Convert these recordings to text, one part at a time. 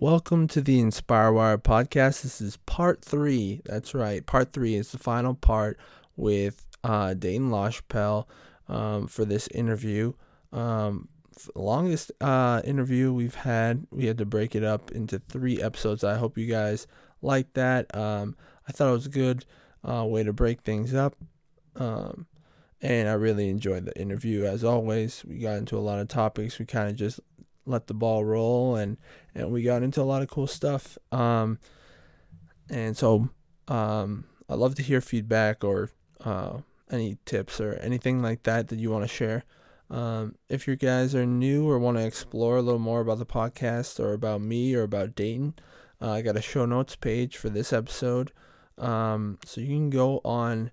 Welcome to the Inspire Wire podcast. This is part three. That's right. Part three is the final part with uh, Daiton Lachapelle um, for this interview. Um, longest uh, interview we've had. We had to break it up into three episodes. I hope you guys like that. Um, I thought it was a good uh, way to break things up. Um, and I really enjoyed the interview as always. We got into a lot of topics. We kind of just let the ball roll and and we got into a lot of cool stuff um and so um i'd love to hear feedback or uh any tips or anything like that that you want to share. Um if you guys are new or want to explore a little more about the podcast or about me or about daiton uh, i got a show notes page for this episode. Um so you can go on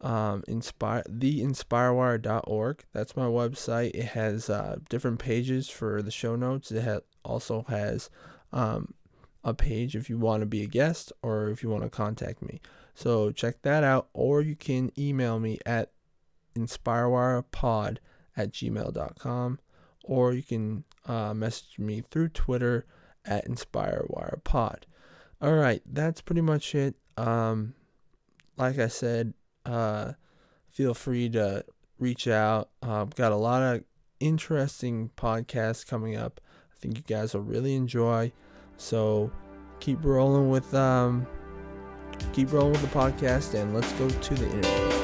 um, inspire theinspirewire.org. That's my website. It has uh, different pages for the show notes. It ha- also has um, a page if you want to be a guest or if you want to contact me. So check that out, or you can email me at inspirewirepod at gmail.com, or you can uh, message me through Twitter at inspirewirepod. All right, that's pretty much it. Um, like I said, uh, feel free to reach out. Uh, got a lot of interesting podcasts coming up. I think you guys will really enjoy. So keep rolling with um, keep rolling with the podcast, and let's go to the interview.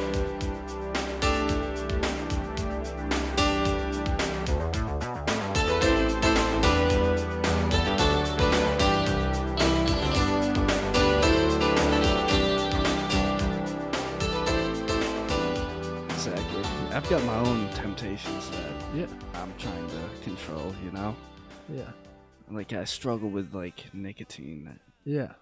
I'm trying to control, you know? yeah, Like I struggle with like nicotine yeah.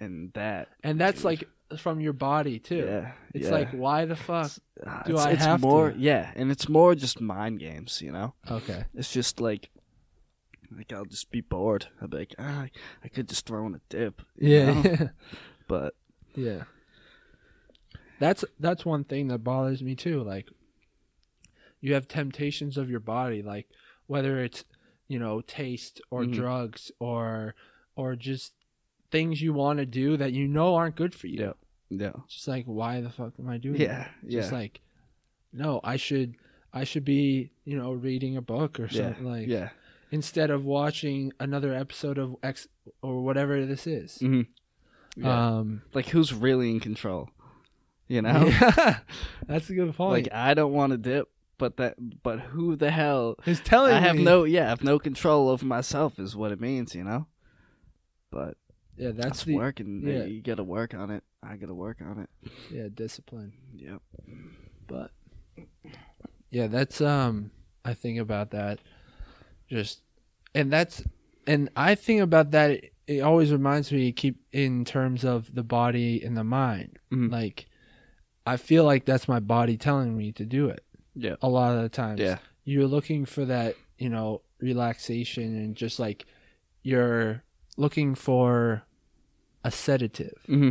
and that. And that's Dude. like from your body too. Yeah. It's yeah. like, why the fuck? Uh, do it's, I it's have more to? yeah, and it's more just mind games, you know? Okay. It's just like like I'll just be bored. I'll be like, ah, I could just throw in a dip. you Yeah. know? But Yeah. That's that's one thing that bothers me too. Like you have temptations of your body, like whether it's, you know, taste or Mhm. drugs or or just things you want to do that you know aren't good for you. Yeah. yeah. Just like why the fuck am I doing Yeah. that? Yeah. Just like no, I should I should be, you know, reading a book or yeah. something like yeah. instead of watching another episode of X or whatever this is. hmm Yeah. Um like who's really in control? You know? yeah, that's a good point. Like I don't want to dip, but that but who the hell He's telling I have me- no yeah, I have no control over myself is what it means, you know? But Yeah, that's, the work and yeah. you gotta work on it. I gotta work on it. yeah discipline. Yep. But yeah, that's um I think about that just and that's and I think about that it, it always reminds me to keep in terms of the body and the mind. Mhm. Like I feel like that's my body telling me to do it Yeah. a lot of the times. Yeah. You're looking for that, you know, relaxation and just like you're looking for a sedative, hmm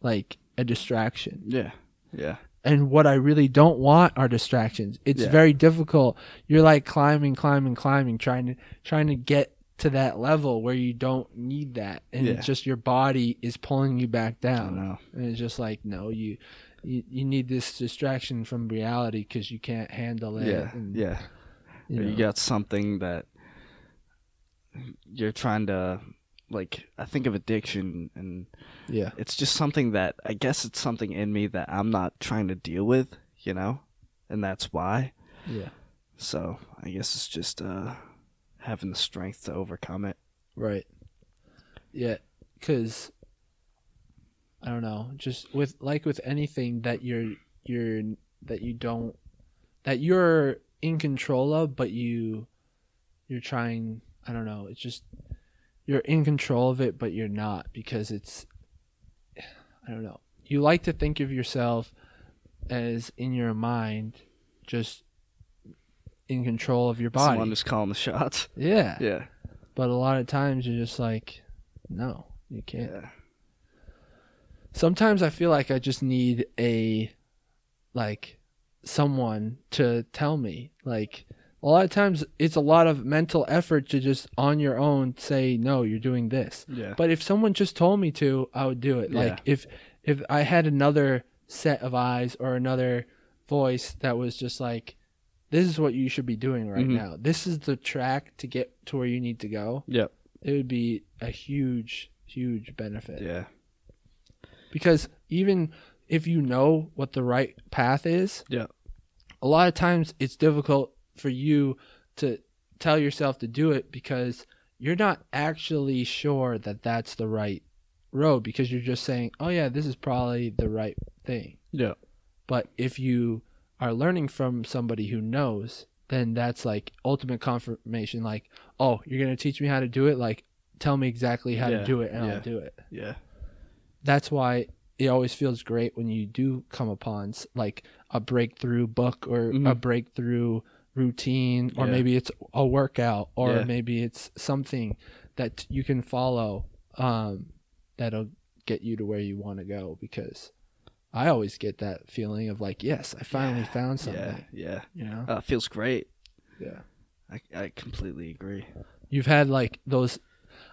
like a distraction. Yeah. Yeah. and what I really don't want are distractions. It's Yeah. very difficult. You're like climbing, climbing, climbing, trying to trying to get to that level where you don't need that, and Yeah. it's just your body is pulling you back down. And it's just like no, you you, you need this distraction from reality because you can't handle it. Yeah. and, Yeah. you, Or you got something that you're trying to like I think of addiction and yeah, it's just something that I guess it's something in me that I'm not trying to deal with, you know? And that's why. yeah, So I guess it's just uh, having the strength to overcome it. right, yeah, because I don't know, just with like with anything that you're you're that you don't that you're in control of, but you you're trying. I don't know. It's just you're in control of it, but you're not because it's. I don't know. You like to think of yourself as in your mind, just in control of your body. Someone just calling the shots. yeah. Yeah. But a lot of times you're just like, no, you can't. Yeah. Sometimes I feel like I just need a, like, someone to tell me, like, a lot of times it's a lot of mental effort to just on your own say no you're doing this Yeah. but if someone just told me to i would do it Yeah. like if if i had another set of eyes or another voice that was just like this is what you should be doing right Mhm. now this is the track to get to where you need to go Yep. it would be a huge huge benefit Yeah. Because even if you know what the right path is Yeah. a lot of times it's difficult for you to tell yourself to do it because you're not actually sure that that's the right road because you're just saying oh yeah this is probably the right thing Yeah. but if you are learning from somebody who knows then that's like ultimate confirmation like oh you're going to teach me how to do it like tell me exactly how Yeah, to do it and yeah. i'll do it Yeah. That's why it always feels great when you do come upon like a breakthrough book or a Mhm. breakthrough routine or Yeah. maybe it's a workout or Yeah. maybe it's something that you can follow um, that'll get you to where you want to go because i always get that feeling of like yes i finally Yeah, found something Yeah. Yeah. you know Uh, feels great. yeah I I completely agree. you've had like those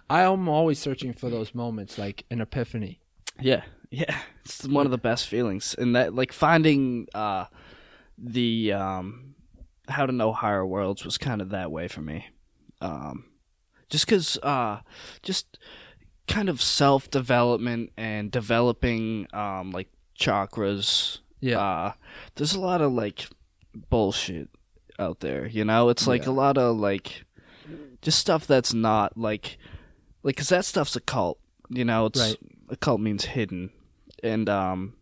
i am always searching for those moments like an epiphany Yeah, yeah, it's one of the best feelings, and that like finding uh, the um, how to know higher worlds was kind of that way for me, um, just because uh, just kind of self development and developing um, like chakras. yeah Uh, there's a lot of like bullshit out there, you know. It's like Yeah. a lot of like just stuff that's not like like because that stuff's occult, you know. It's Right. A cult means hidden, and um,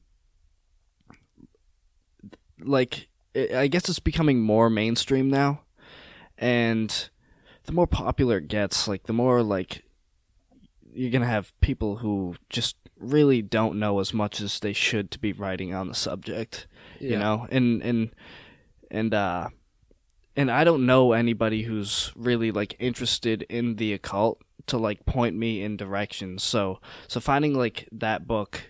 like i I guess it's becoming more mainstream now, and the more popular it gets, like the more like you're gonna have people who just really don't know as much as they should to be writing on the subject you know? And and and uh and i don't know anybody who's really like interested in the occult to like point me in directions. So so finding like that book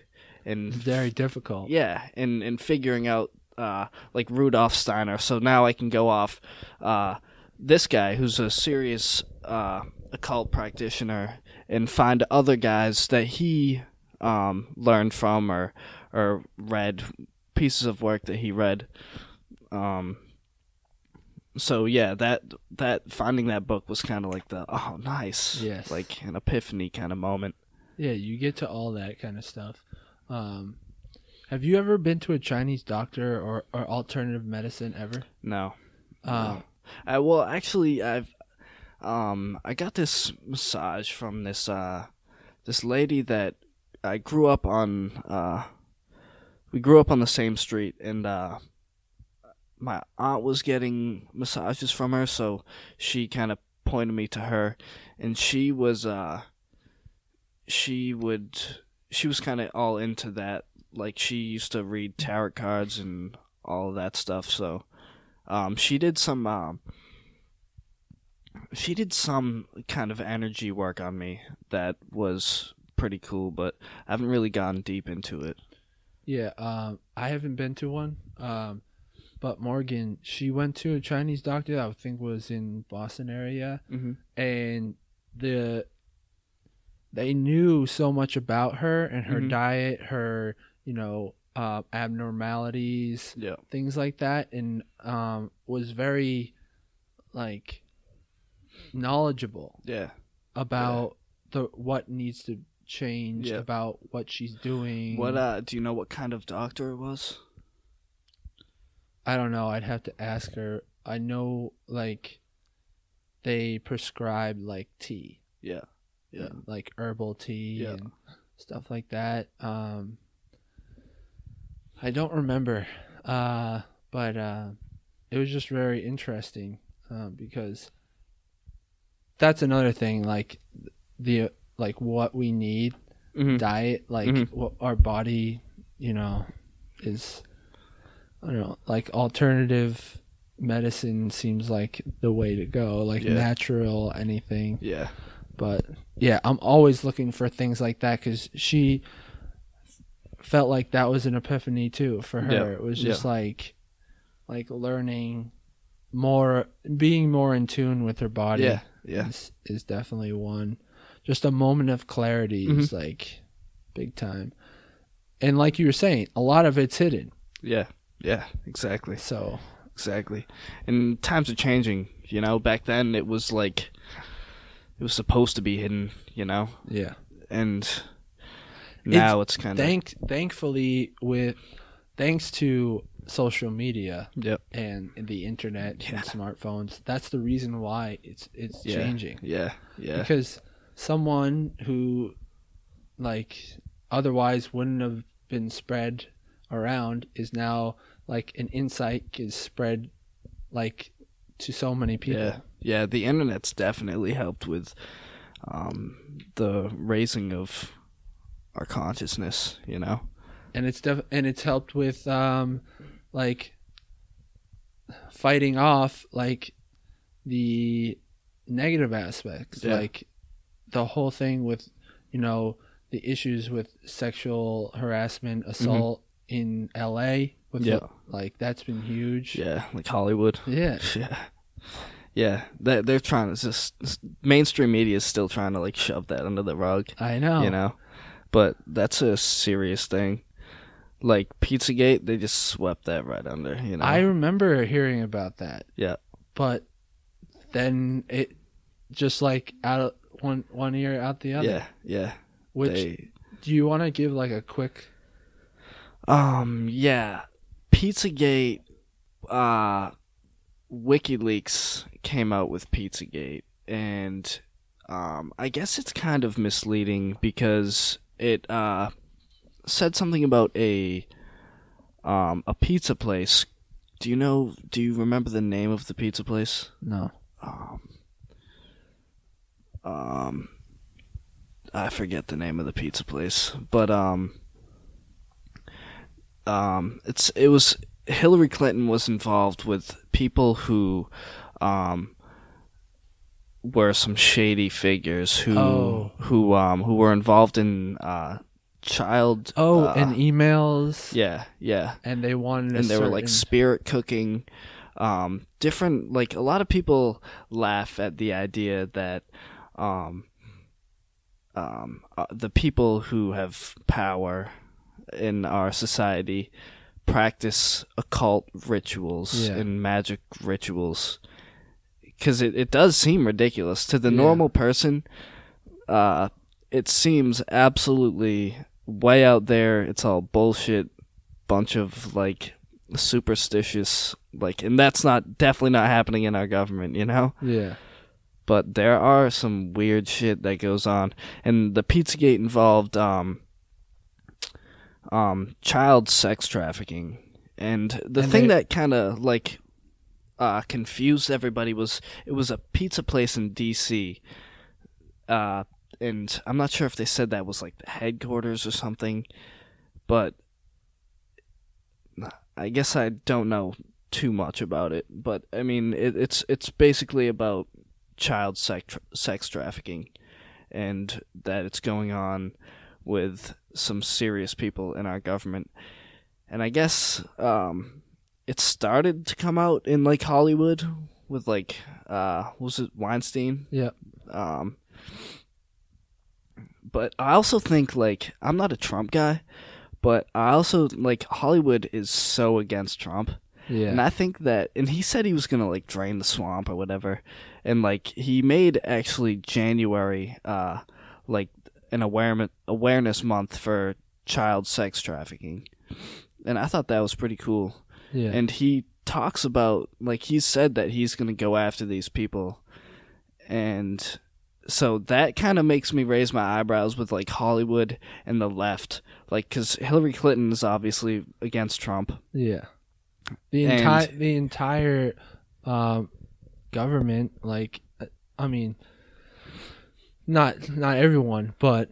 and very difficult. Yeah and and figuring out uh like rudolf steiner. So now i can go off uh this guy who's a serious uh occult practitioner and find other guys that he um learned from or or read pieces of work that he read um so yeah that that finding that book was kind of like the oh nice Yes. like an epiphany kind of moment Yeah, you get to all that kind of stuff. Um, have you ever been to a Chinese doctor or, or alternative medicine ever? no Um, I well actually I've um I got this massage from this uh this lady that I grew up on uh we grew up on the same street and uh my aunt was getting massages from her so she kind of pointed me to her and she was uh she would she was kind of all into that like she used to read tarot cards and all that stuff so um, she did some. Um, she did some kind of energy work on me that was pretty cool, but I haven't really gone deep into it. yeah, um, I haven't been to one. Um, but Morgan, she went to a Chinese doctor. I think was in Boston area, Mm-hmm. and the they knew so much about her and her Mhm. diet, her you know uh, abnormalities, Yeah. things like that and um was very like knowledgeable Yeah. about the what needs to change Yeah. about what she's doing What? Uh, do you know what kind of doctor it was? I don't know i'd have to ask her i know like they prescribe like tea Yeah. Yeah. and, like herbal tea Yeah. and stuff like that um i don't remember uh but uh it was just very interesting uh, because that's another thing like the like what we need Mm-hmm. diet like Mhm. what our body you know is i don't know like alternative medicine seems like the way to go like Yeah. natural anything Yeah. but yeah i'm always looking for things like that because she felt like that was an epiphany too for her Yeah, it was just like like learning more being more in tune with her body Yeah, yeah, is, is definitely one. Just a moment of clarity Mm-hmm. is like big time. And like you were saying, a lot of it's hidden. yeah, yeah. Exactly. So Exactly. And times are changing, you know. Back then it was like it was supposed to be hidden, you know. yeah. And now it's, kind of Thank thankfully with thanks to social media Yep. and the internet Yeah. and smartphones, that's the reason why it's it's Yeah. changing. Yeah. Yeah. because someone who like otherwise wouldn't have been spread around is now like an insight is spread like to so many people Yeah. Yeah, the internet's definitely helped with um the raising of our consciousness, you know. and it's def- and it's helped with um like fighting off like the negative aspects Yeah. like the whole thing with you know the issues with sexual harassment assault in LA with. Yeah. the- like that's been huge Yeah, like Hollywood. yeah Yeah. Yeah, they they're trying to just mainstream media is still trying to like shove that under the rug. I know you know but that's a serious thing like pizzagate they just swept that right under you know I remember hearing about that yeah but then it just like out one one ear out the other yeah yeah which they, Do you want to give like a quick? um yeah pizzagate uh wikileaks came out with pizzagate and um i guess it's kind of misleading because it uh said something about a um a pizza place do you know do you remember the name of the pizza place No. um, um I forget the name of the pizza place, but um um it's it was Hillary Clinton was involved with people who um were some shady figures who Oh. who um who were involved in uh child Oh, uh, and emails. yeah yeah And they wanted. and they were like spirit cooking um different like a lot of people laugh at the idea that um um uh, the people who have power in our society practice occult rituals Yeah. and magic rituals because it, it does seem ridiculous to the Yeah. normal person uh it seems absolutely way out there it's all bullshit bunch of like superstitious like and that's not definitely not happening in our government you know Yeah. but there are some weird shit that goes on and the pizzagate involved um um child sex trafficking. And the And thing they- that kind of like uh confused everybody was it was a pizza place in DC uh and I'm not sure if they said that was like the headquarters or something but I guess I don't know too much about it but I mean it, it's it's basically about child sex sex trafficking and that it's going on with some serious people in our government and i guess um it started to come out in like hollywood with like uh was it weinstein Yeah. um but i also think like i'm not a trump guy but i also like hollywood is so against trump Yeah. and I think that, and he said he was gonna like drain the swamp or whatever, and like he made actually January, uh, like an awareness awareness month for child sex trafficking, and I thought that was pretty cool. yeah. And he talks about like he said that he's gonna go after these people, and so that kind of makes me raise my eyebrows with like Hollywood and the left, like because Hillary Clinton is obviously against Trump. yeah. The entire the entire um, government, like, uh, I mean, not not everyone, but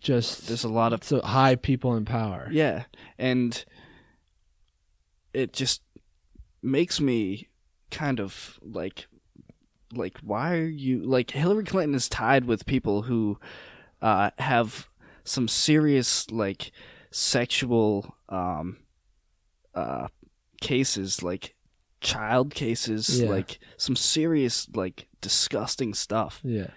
just There's a lot of so high people in power. Yeah, and it just makes me kind of like like why are you like Hillary Clinton is tied with people who uh have some serious like sexual um uh cases like child cases, Yeah. like some serious, like disgusting stuff. Yeah.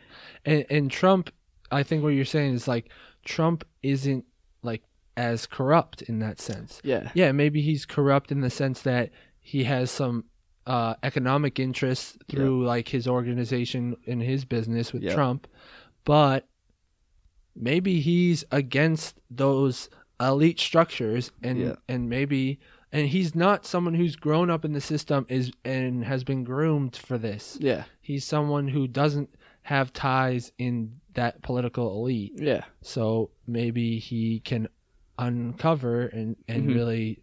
And and Trump I think what you're saying is like Trump isn't like as corrupt in that sense. Yeah, Yeah, maybe he's corrupt in the sense that he has some uh, economic interests through like his organization and his business with. Trump, but maybe he's against those elite structures and Yeah. and maybe and he's not someone who's grown up in the system is and has been groomed for this. yeah, He's someone who doesn't have ties in that political elite. yeah, So maybe he can uncover and, and Mhm. really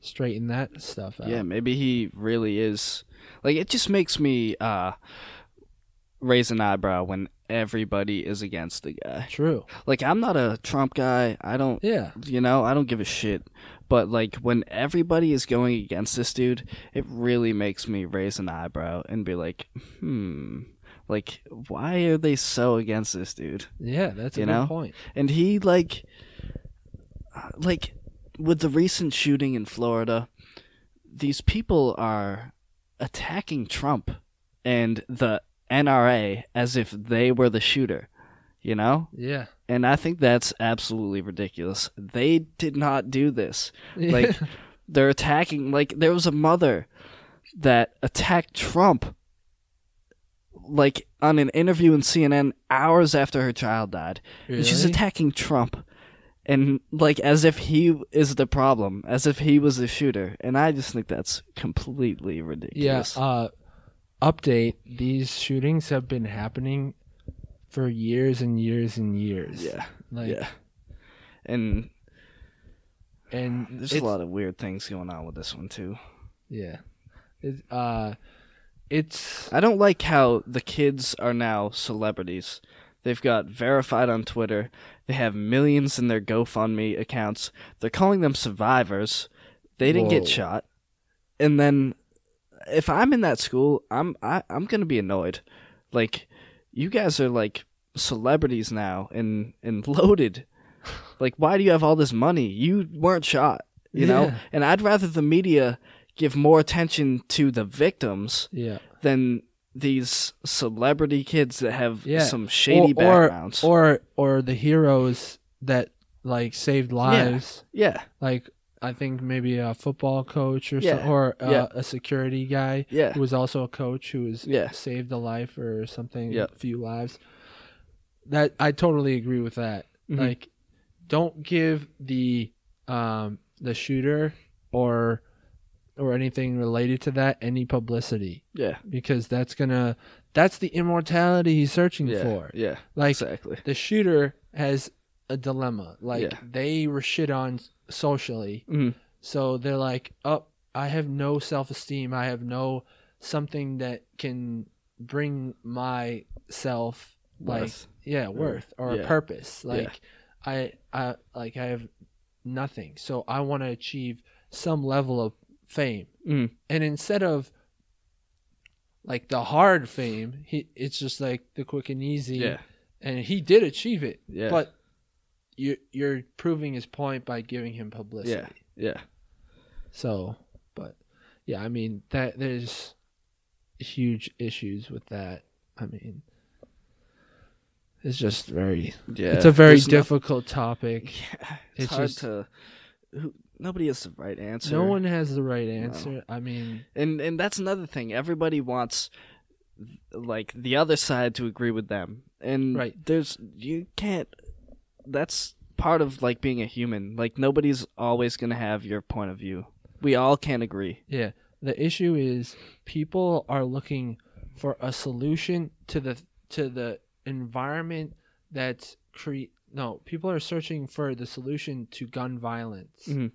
straighten that stuff out. yeah. Maybe he really is. Like, it just makes me uh raise an eyebrow when everybody is against the guy. True. Like, I'm not a Trump guy. I don't. Yeah. You know, I don't give a shit. But like when everybody is going against this dude, it really makes me raise an eyebrow and be like, hmm, like why are they so against this dude? Yeah, that's a You good know? point. And he like, like with the recent shooting in Florida, these people are attacking Trump and the NRA as if they were the shooter. You know, Yeah. and I think that's absolutely ridiculous. They did not do this. Like they're attacking like there was a mother that attacked Trump like on an interview in CNN hours after her child died. And she's attacking Trump and like as if he is the problem, as if he was the shooter. And I just think that's completely yeah. ridiculous. Uh, update: These shootings have been happening for years and years and years. yeah. Like, yeah. And And there's a lot of weird things going on with this one too. Yeah. It, uh, it's I don't like how the kids are now celebrities. They've got verified on Twitter. They have millions in their GoFundMe accounts. They're calling them survivors. They didn't Whoa. get shot. And then if I'm in that school, I'm I, I'm going to be annoyed. Like you guys are like celebrities now and and loaded. Like why do you have all this money? You weren't shot, you know? And I'd rather the media give more attention to the victims yeah. than these celebrity kids that have Yeah. some shady or, backgrounds. Or, or or the heroes that like saved lives. yeah, Like I think maybe a football coach or Yeah. so, or uh, Yeah. a security guy yeah, who was also a coach who was Yeah. saved a life or something, Yep. a few lives. That I totally agree with that. Mhm. Like, don't give the um the shooter or or anything related to that any publicity yeah, because that's gonna that's the immortality he's searching for. yeah, Like exactly. the shooter has a dilemma. Like Yeah. they were shit on socially, Mhm. so they're like, "Oh, I have no self-esteem. I have no something that can bring myself like Worth. yeah, worth or yeah. a purpose. Yeah. Like I I like I have nothing. So I want to achieve some level of fame. Mhm. And instead of like the hard fame, he it's just like the quick and easy Yeah, and he did achieve it. Yeah. But you you're proving his point by giving him publicity. yeah, Yeah. So, but yeah, I mean that there's huge issues with that. I mean, it's just very. yeah. it's a very There's no- difficult topic. yeah, it's it's, hard just- to. Who, nobody has the right answer. No one has the right answer. I mean, and and that's another thing. Everybody wants like the other side to agree with them, and Right. there's you can't. That's part of like being a human. Like nobody's always gonna have your point of view. We all can't agree. yeah. The issue is people are looking for a solution to the to the environment that's create no, people are searching for the solution to gun violence. Mhm.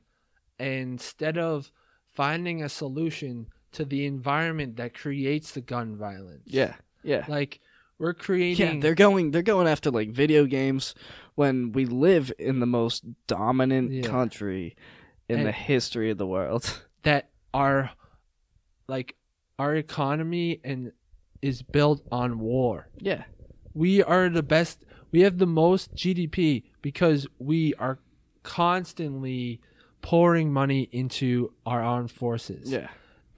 instead of finding a solution to the environment that creates the gun violence. Yeah, yeah. Like we're creating Yeah, they're going they're going after like video games when we live in the most dominant Yeah. country in And- the history of the world. that our like our economy and is built on war. yeah. We are the best we have the most GDP because we are constantly pouring money into our armed forces. Yeah.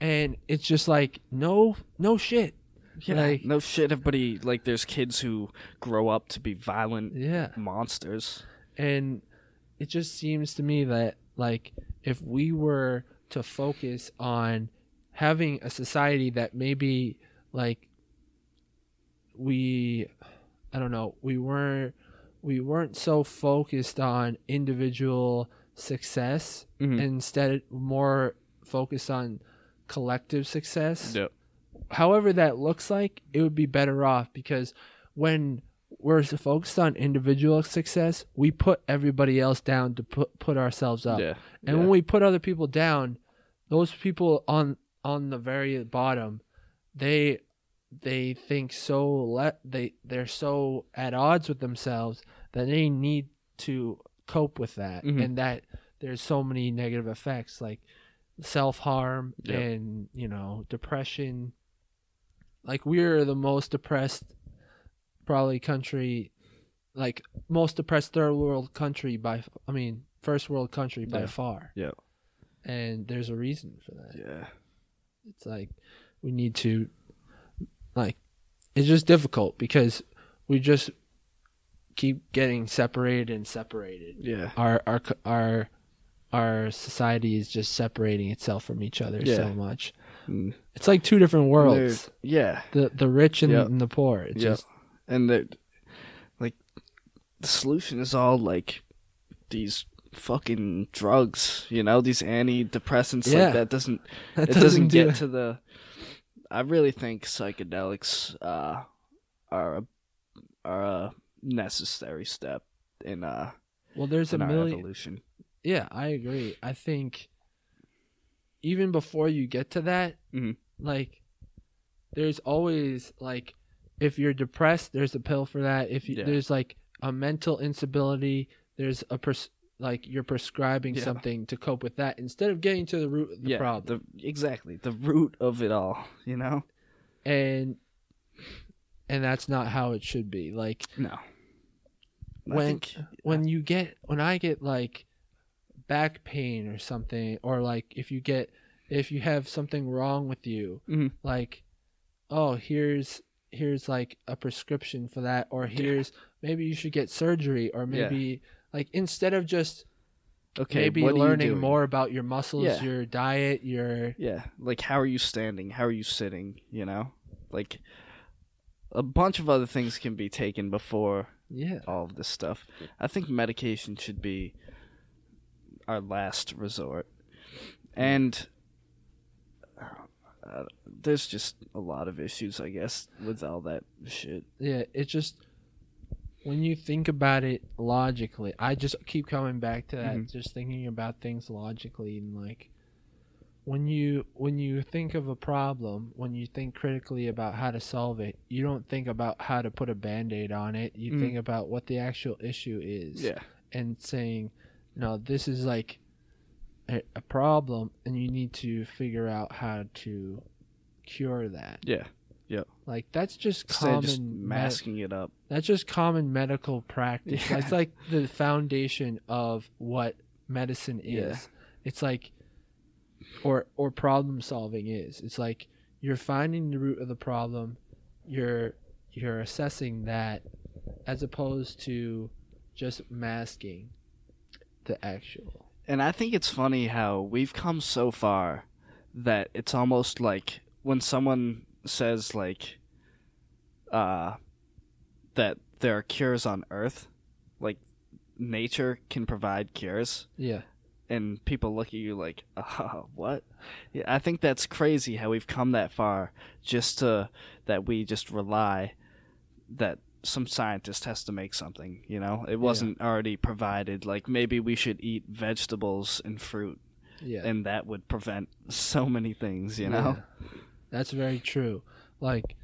and it's just like no no shit Yeah, Like- no shit. Everybody like, there's kids who grow up to be violent yeah monsters. and it just seems to me that like if we were to focus on having a society that maybe like we i don't know we weren't we weren't so focused on individual success Mhm. instead more focused on collective success Yep. However that looks like, it would be better off because when we're focused on individual success, we put everybody else down to put put ourselves up. Yeah. And when we put other people down, those people on on the very bottom, they they think so let they they're so at odds with themselves that they need to cope with that Mhm. and that there's so many negative effects like self-harm Yep. and you know depression like we're the most depressed probably country like most depressed third world country by I mean first world country by Yeah. far Yeah. and there's a reason for that yeah. it's like we need to like it's just difficult because we just keep getting separated and separated Yeah. our our our our society is just separating itself from each other so much. It's like two different worlds Yeah. the the rich and, Yeah. and the poor it's Yeah. just and the like the solution is all like these fucking drugs, you know, these antidepressants Yeah. like that doesn't that it doesn't do get to the I really think psychedelics uh are a are a necessary step in uh well there's a in our million evolution. Yeah, I agree. I think even before you get to that, Mhm. like there's always like if you're depressed, there's a pill for that. If you, Yeah. there's like a mental instability, there's a pres- like you're prescribing Yeah. something to cope with that instead of getting to the root of the yeah, problem. the exactly the root of it all, you know? and and that's not how it should be. Like No. I when think- when you get when I get like back pain or something or like if you get if you have something wrong with you Mhm. like oh here's here's like a prescription for that or here's maybe you should get surgery or Yeah. maybe like instead of just okay, maybe what are you learning more about your muscles Yeah. your diet your Yeah, like how are you standing? How are you sitting? You know, like a bunch of other things can be taken before yeah all of this stuff. I think medication should be our last resort, and uh, there's just a lot of issues, I guess, with all that shit. yeah it just when you think about it logically i just keep coming back to that Mhm. just thinking about things logically and like when you when you think of a problem when you think critically about how to solve it you don't think about how to put a band-aid on it you Mhm. think about what the actual issue is Yeah, and saying no this is like a, a problem and you need to figure out how to cure that yeah. Yep. Like that's just Instead common just med- masking it up. that's just common medical practice. Yeah. That's like the foundation of what medicine is. Yeah. It's like or or problem solving is. It's like you're finding the root of the problem, you're you're assessing that as opposed to just masking the actual. And I think it's funny how we've come so far that it's almost like when someone says like uh that there are cures on earth, like nature can provide cures Yeah. and people look at you like, uh, what? Yeah, I think that's crazy how we've come that far just to that we just rely that some scientist has to make something, you know? It wasn't already provided. Like maybe we should eat vegetables and fruit Yeah. and that would prevent so many things, you know? Yeah. That's very true. Like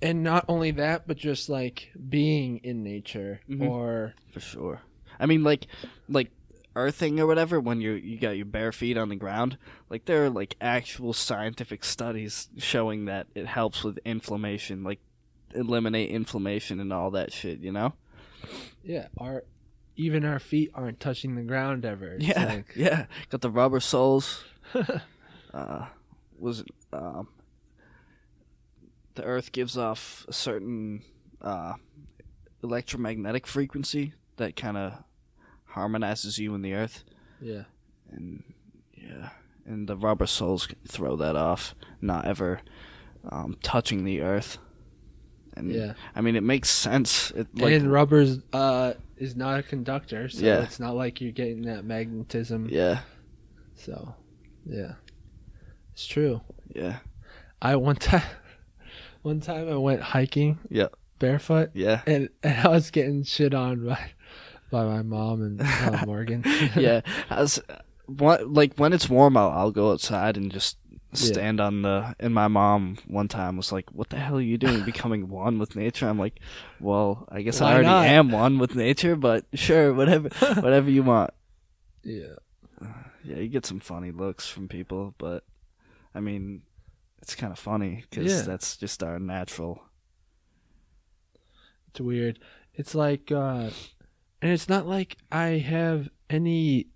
and not only that, but just like being in nature Mhm. or For sure. I mean like like earthing or whatever when you you got your bare feet on the ground, like there are like actual scientific studies showing that it helps with inflammation, like eliminate inflammation and all that shit, you know? Yeah, our even our feet aren't touching the ground ever. It's yeah. like- yeah. Got the rubber soles. uh, was um, the Earth gives off a certain uh, electromagnetic frequency that kind of harmonizes you and the Earth, Yeah. and yeah, and the rubber soles can throw that off, not ever um, touching the Earth. And Yeah. I mean, it makes sense. It, like, and rubber's uh is not a conductor, so Yeah. it's not like you're getting that magnetism. yeah, So, yeah, it's true. yeah, I one time, one time I went hiking. Yeah. Barefoot, yeah. and, and I was getting shit on by by my mom and uh, Morgan. yeah, as what like when it's warm out, I'll go outside and just Yeah. stand on the. And my mom one time was like, "What the hell are you doing? Becoming one with nature?" I'm like, "Well, I guess Why I already not? am one with nature, but sure, whatever, whatever you want." yeah. Yeah, you get some funny looks from people, but I mean, it's kind of funny because Yeah. that's just our natural. It's weird. It's like, uh, and it's not like I have any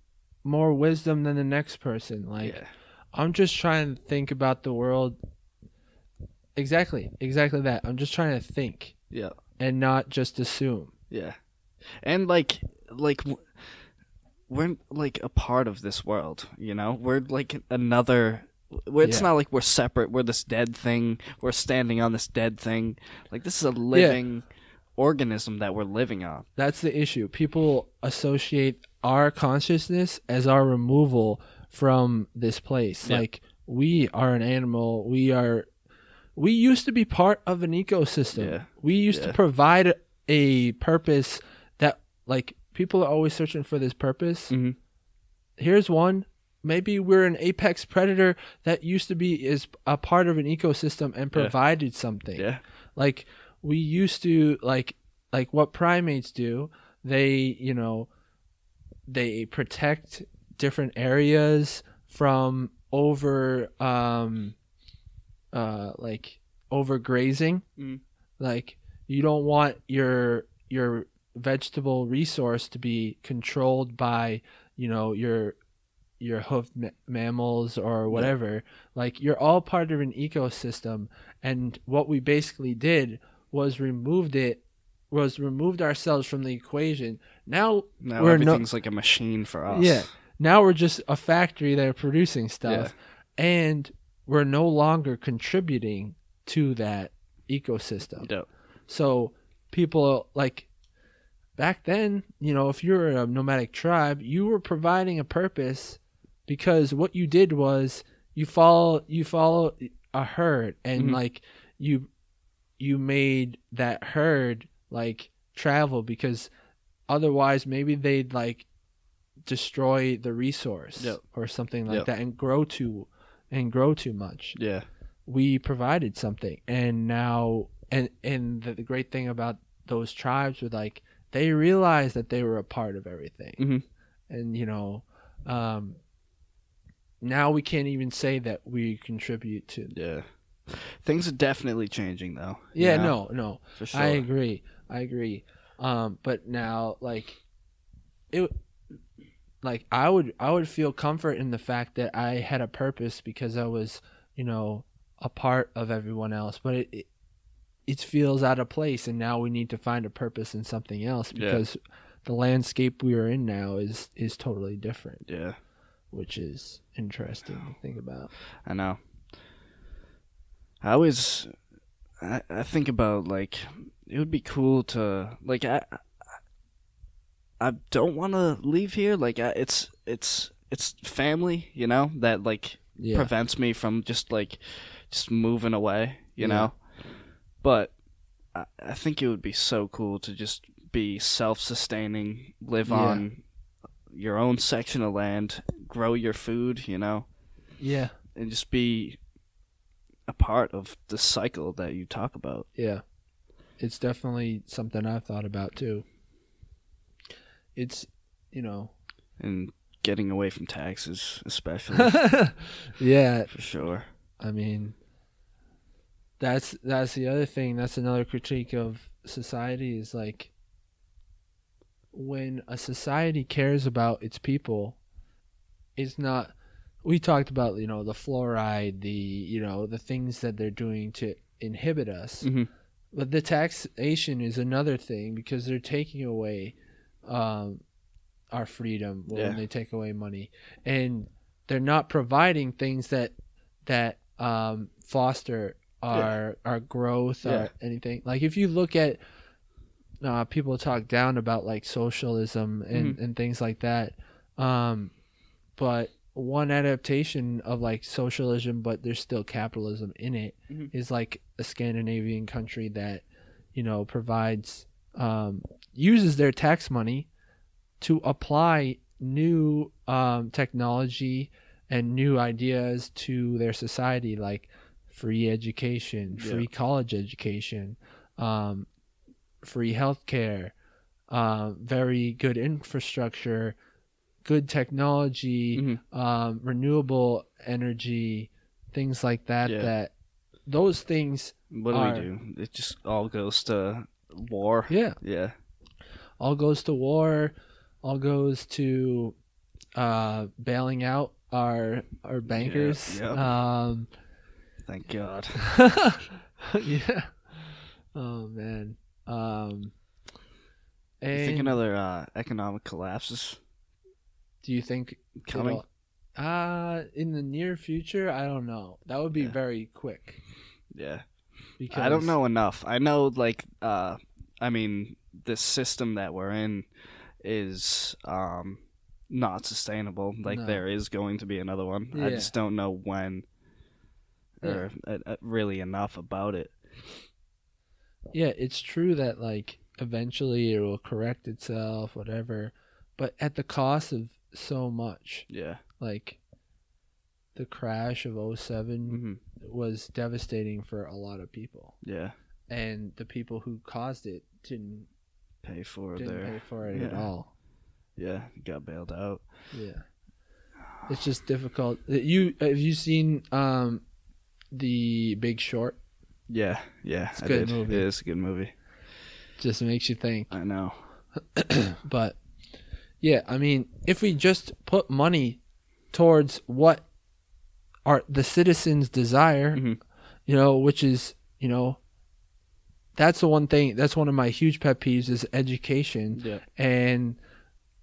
more wisdom than the next person. Like, yeah, I'm just trying to think about the world. Exactly, exactly that. I'm just trying to think yeah, and not just assume. yeah, and like, like. w- We're like a part of this world, you know. We're like another. we It's Yeah. not like we're separate. We're this dead thing. We're standing on this dead thing. Like this is a living organism that we're living on. That's the issue. People associate our consciousness as our removal from this place. Yeah. Like we are an animal. We are. We used to be part of an ecosystem. Yeah. We used Yeah. to provide a purpose that, like, people are always searching for this purpose. Mhm. Here's one. Maybe we're an apex predator that used to be is a part of an ecosystem and provided something Yeah, like we used to like like what primates do they you know they protect different areas from over um uh like overgrazing Mhm. like you don't want your your vegetable resource to be controlled by you know your your hoofed ma- mammals or whatever like you're all part of an ecosystem and what we basically did was removed it was removed ourselves from the equation now now We're no- everything's like a machine for us. Yeah. Now we're just a factory that are producing stuff and we're no longer contributing to that ecosystem Yeah. so people like back then, you know, if you're a nomadic tribe, you were providing a purpose because what you did was you follow you follow a herd and Mhm. like you you made that herd like travel because otherwise maybe they'd like destroy the resource Yep. or something like Yep. that and grow too and grow too much Yeah. we provided something and now and and the, the great thing about those tribes were like they realized that they were a part of everything Mhm. and you know um now we can't even say that we contribute to Yeah. Things are definitely changing though. yeah know, no no For sure. i agree i agree um but now like it like i would i would feel comfort in the fact that i had a purpose because i was you know a part of everyone else but it it, it feels out of place and now we need to find a purpose in something else Yeah. because the landscape we are in now is is totally different Yeah. which is interesting to think about I know. I always, I, I think about like it would be cool to like I, I- don't want to leave here. Like I, it's it's it's family, you know, that like yeah prevents me from just like just moving away, you Yeah. know. But I, I think it would be so cool to just be self-sustaining, live Yeah. on your own section of land, grow your food, you know yeah and just be a part of the cycle that you talk about. Yeah. It's definitely something I've thought about too. It's, you know, And getting away from taxes, especially yeah, for sure. I mean that's that's the other thing, that's another critique of society is like when a society cares about its people, it's not we talked about you know the fluoride, the you know the things that they're doing to inhibit us. Mhm. But the taxation is another thing because they're taking away um, our freedom when Yeah. they take away money, and they're not providing things that that um, foster our our growth Yeah. or anything. Like if you look at uh, people talk down about like socialism and, Mm-hmm. and things like that, um, but one adaptation of like socialism, but there's still capitalism in it, is Mhm. like a Scandinavian country that you know provides um, uses their tax money to apply new um, technology and new ideas to their society, like free education, Yeah. free college education, um, free healthcare, uh, very good infrastructure, good technology, Mhm. um, renewable energy, things like that. Yeah. That those things, What do are- we do? It just all goes to war. yeah, Yeah. All goes to war, all goes to uh, bailing out our our bankers. yep. Um, Thank God. yeah. Oh man. Um, You think another uh, economic collapses do you think coming? Uh, in the near future, I don't know. That would be Yeah. very quick. Yeah. Because I don't know enough. I know, like, uh, I mean, the system that we're in is um, not sustainable. Like, No. there is going to be another one. I just don't know when or uh, uh, really enough about it. Yeah, it's true that like eventually it will correct itself, whatever, but at the cost of so much. Yeah. Like the crash of 7 hmm was devastating for a lot of people, Yeah. and the people who caused it didn't Pay for didn't their. pay for it at yeah. all. Yeah. Got bailed out. Yeah, it's just difficult. Uh, You have you seen um the Big Short? Yeah. Yeah. It's a good did. movie. It is a good movie. Just makes you think. I know. but yeah, I mean, if we just put money towards what are the citizens desire, Mhm. you know, which is you know, that's the one thing. That's one of my huge pet peeves is education Yeah. and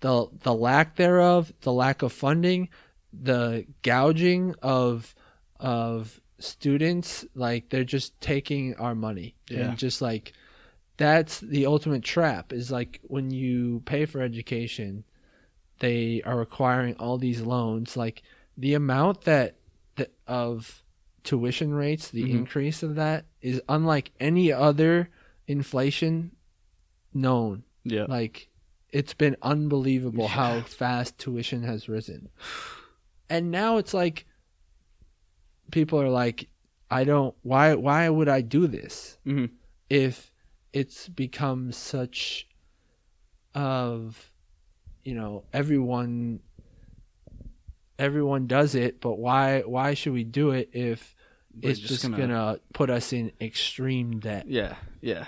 the the lack thereof, the lack of funding, the gouging of of students. Like they're just taking our money Yeah. and just like that's the ultimate trap is like when you pay for education they are requiring all these loans like the amount that, that of tuition rates the Mhm. increase of that is unlike any other inflation known. Yeah. like it's been unbelievable how fast tuition has risen. And now it's like people are like i don't why why would i do this hmm if it's become such of you know everyone everyone does it but why why should we do it if it's just, gonna, put us in extreme debt Yeah, yeah.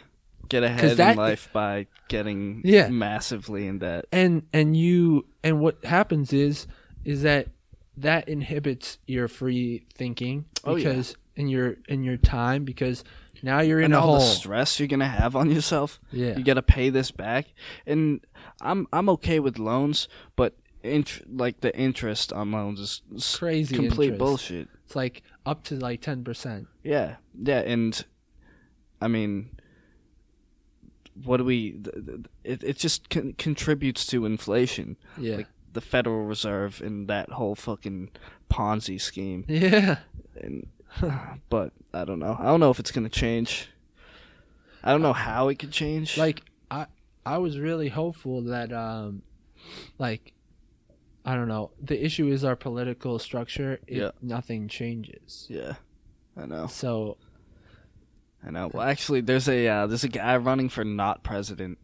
Get ahead that- in life by getting Yeah. massively in debt. and and you and what happens is is that that inhibits your free thinking Oh, yeah. because in your in your time because now you're in and a all hole the stress you're gonna have on yourself. yeah You gotta pay this back, and I'm I'm okay with loans, but int- like the interest on loans is crazy complete interest. bullshit. It's like up to like 10% Yeah, yeah, and I mean, what do we? It it just con- contributes to inflation. yeah Like the Federal Reserve and that whole fucking Ponzi scheme. yeah And but I don't know. I don't know if it's gonna change. I don't know how it could change. like i i was really hopeful that um like i don't know the issue is our political structure it, Yeah. nothing changes yeah, I know. so I know. Well, actually, there's a uh, there's a guy running for not president.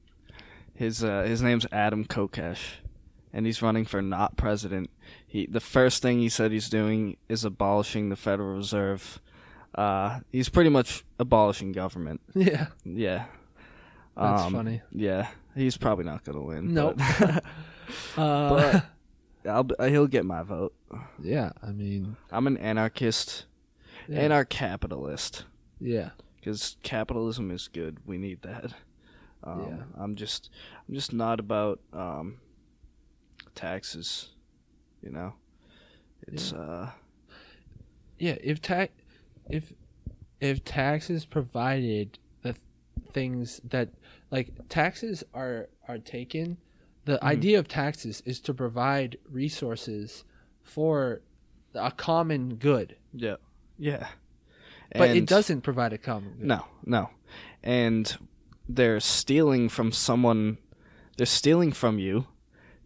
His uh, his name's Adam Kokesh, and he's running for not president. He the first thing he said he's doing is abolishing the Federal Reserve. Uh, he's pretty much abolishing government. yeah Yeah. that's Um, funny Yeah, he's probably not gonna win. Nope. but- uh But I'll he'll get my vote. Yeah, I mean, I'm an anarchist, yeah, anar-capitalist, yeah, because capitalism is good. We need that. Um, Yeah. I'm just, I'm just not about um, taxes. You know, it's uh, yeah. If tax, if if taxes provided the th- things that like taxes are are taken, the Mhm. idea of taxes is to provide resources for a common good, yeah, yeah. but it doesn't provide a common good. No, no. And they're stealing from someone they're stealing from you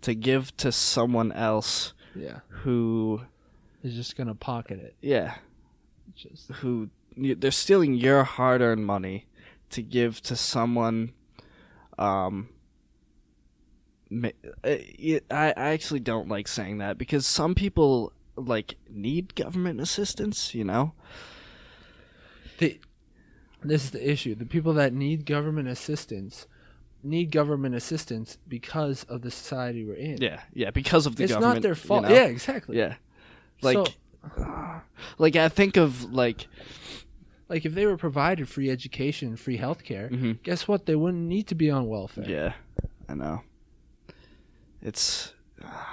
to give to someone else Yeah, who it's just gonna pocket it. yeah, Just who they're stealing your hard-earned money to give to someone um I I actually don't like saying that because some people like need government assistance, you know? the this is the issue. The people that need government assistance need government assistance because of the society we're in. Yeah, yeah, because of the it's government. It's not their you fault. know? Yeah, exactly. Yeah. Like So- like I think of like Like if they were provided free education, free healthcare, mhm, guess what? They wouldn't need to be on welfare. yeah, I know. It's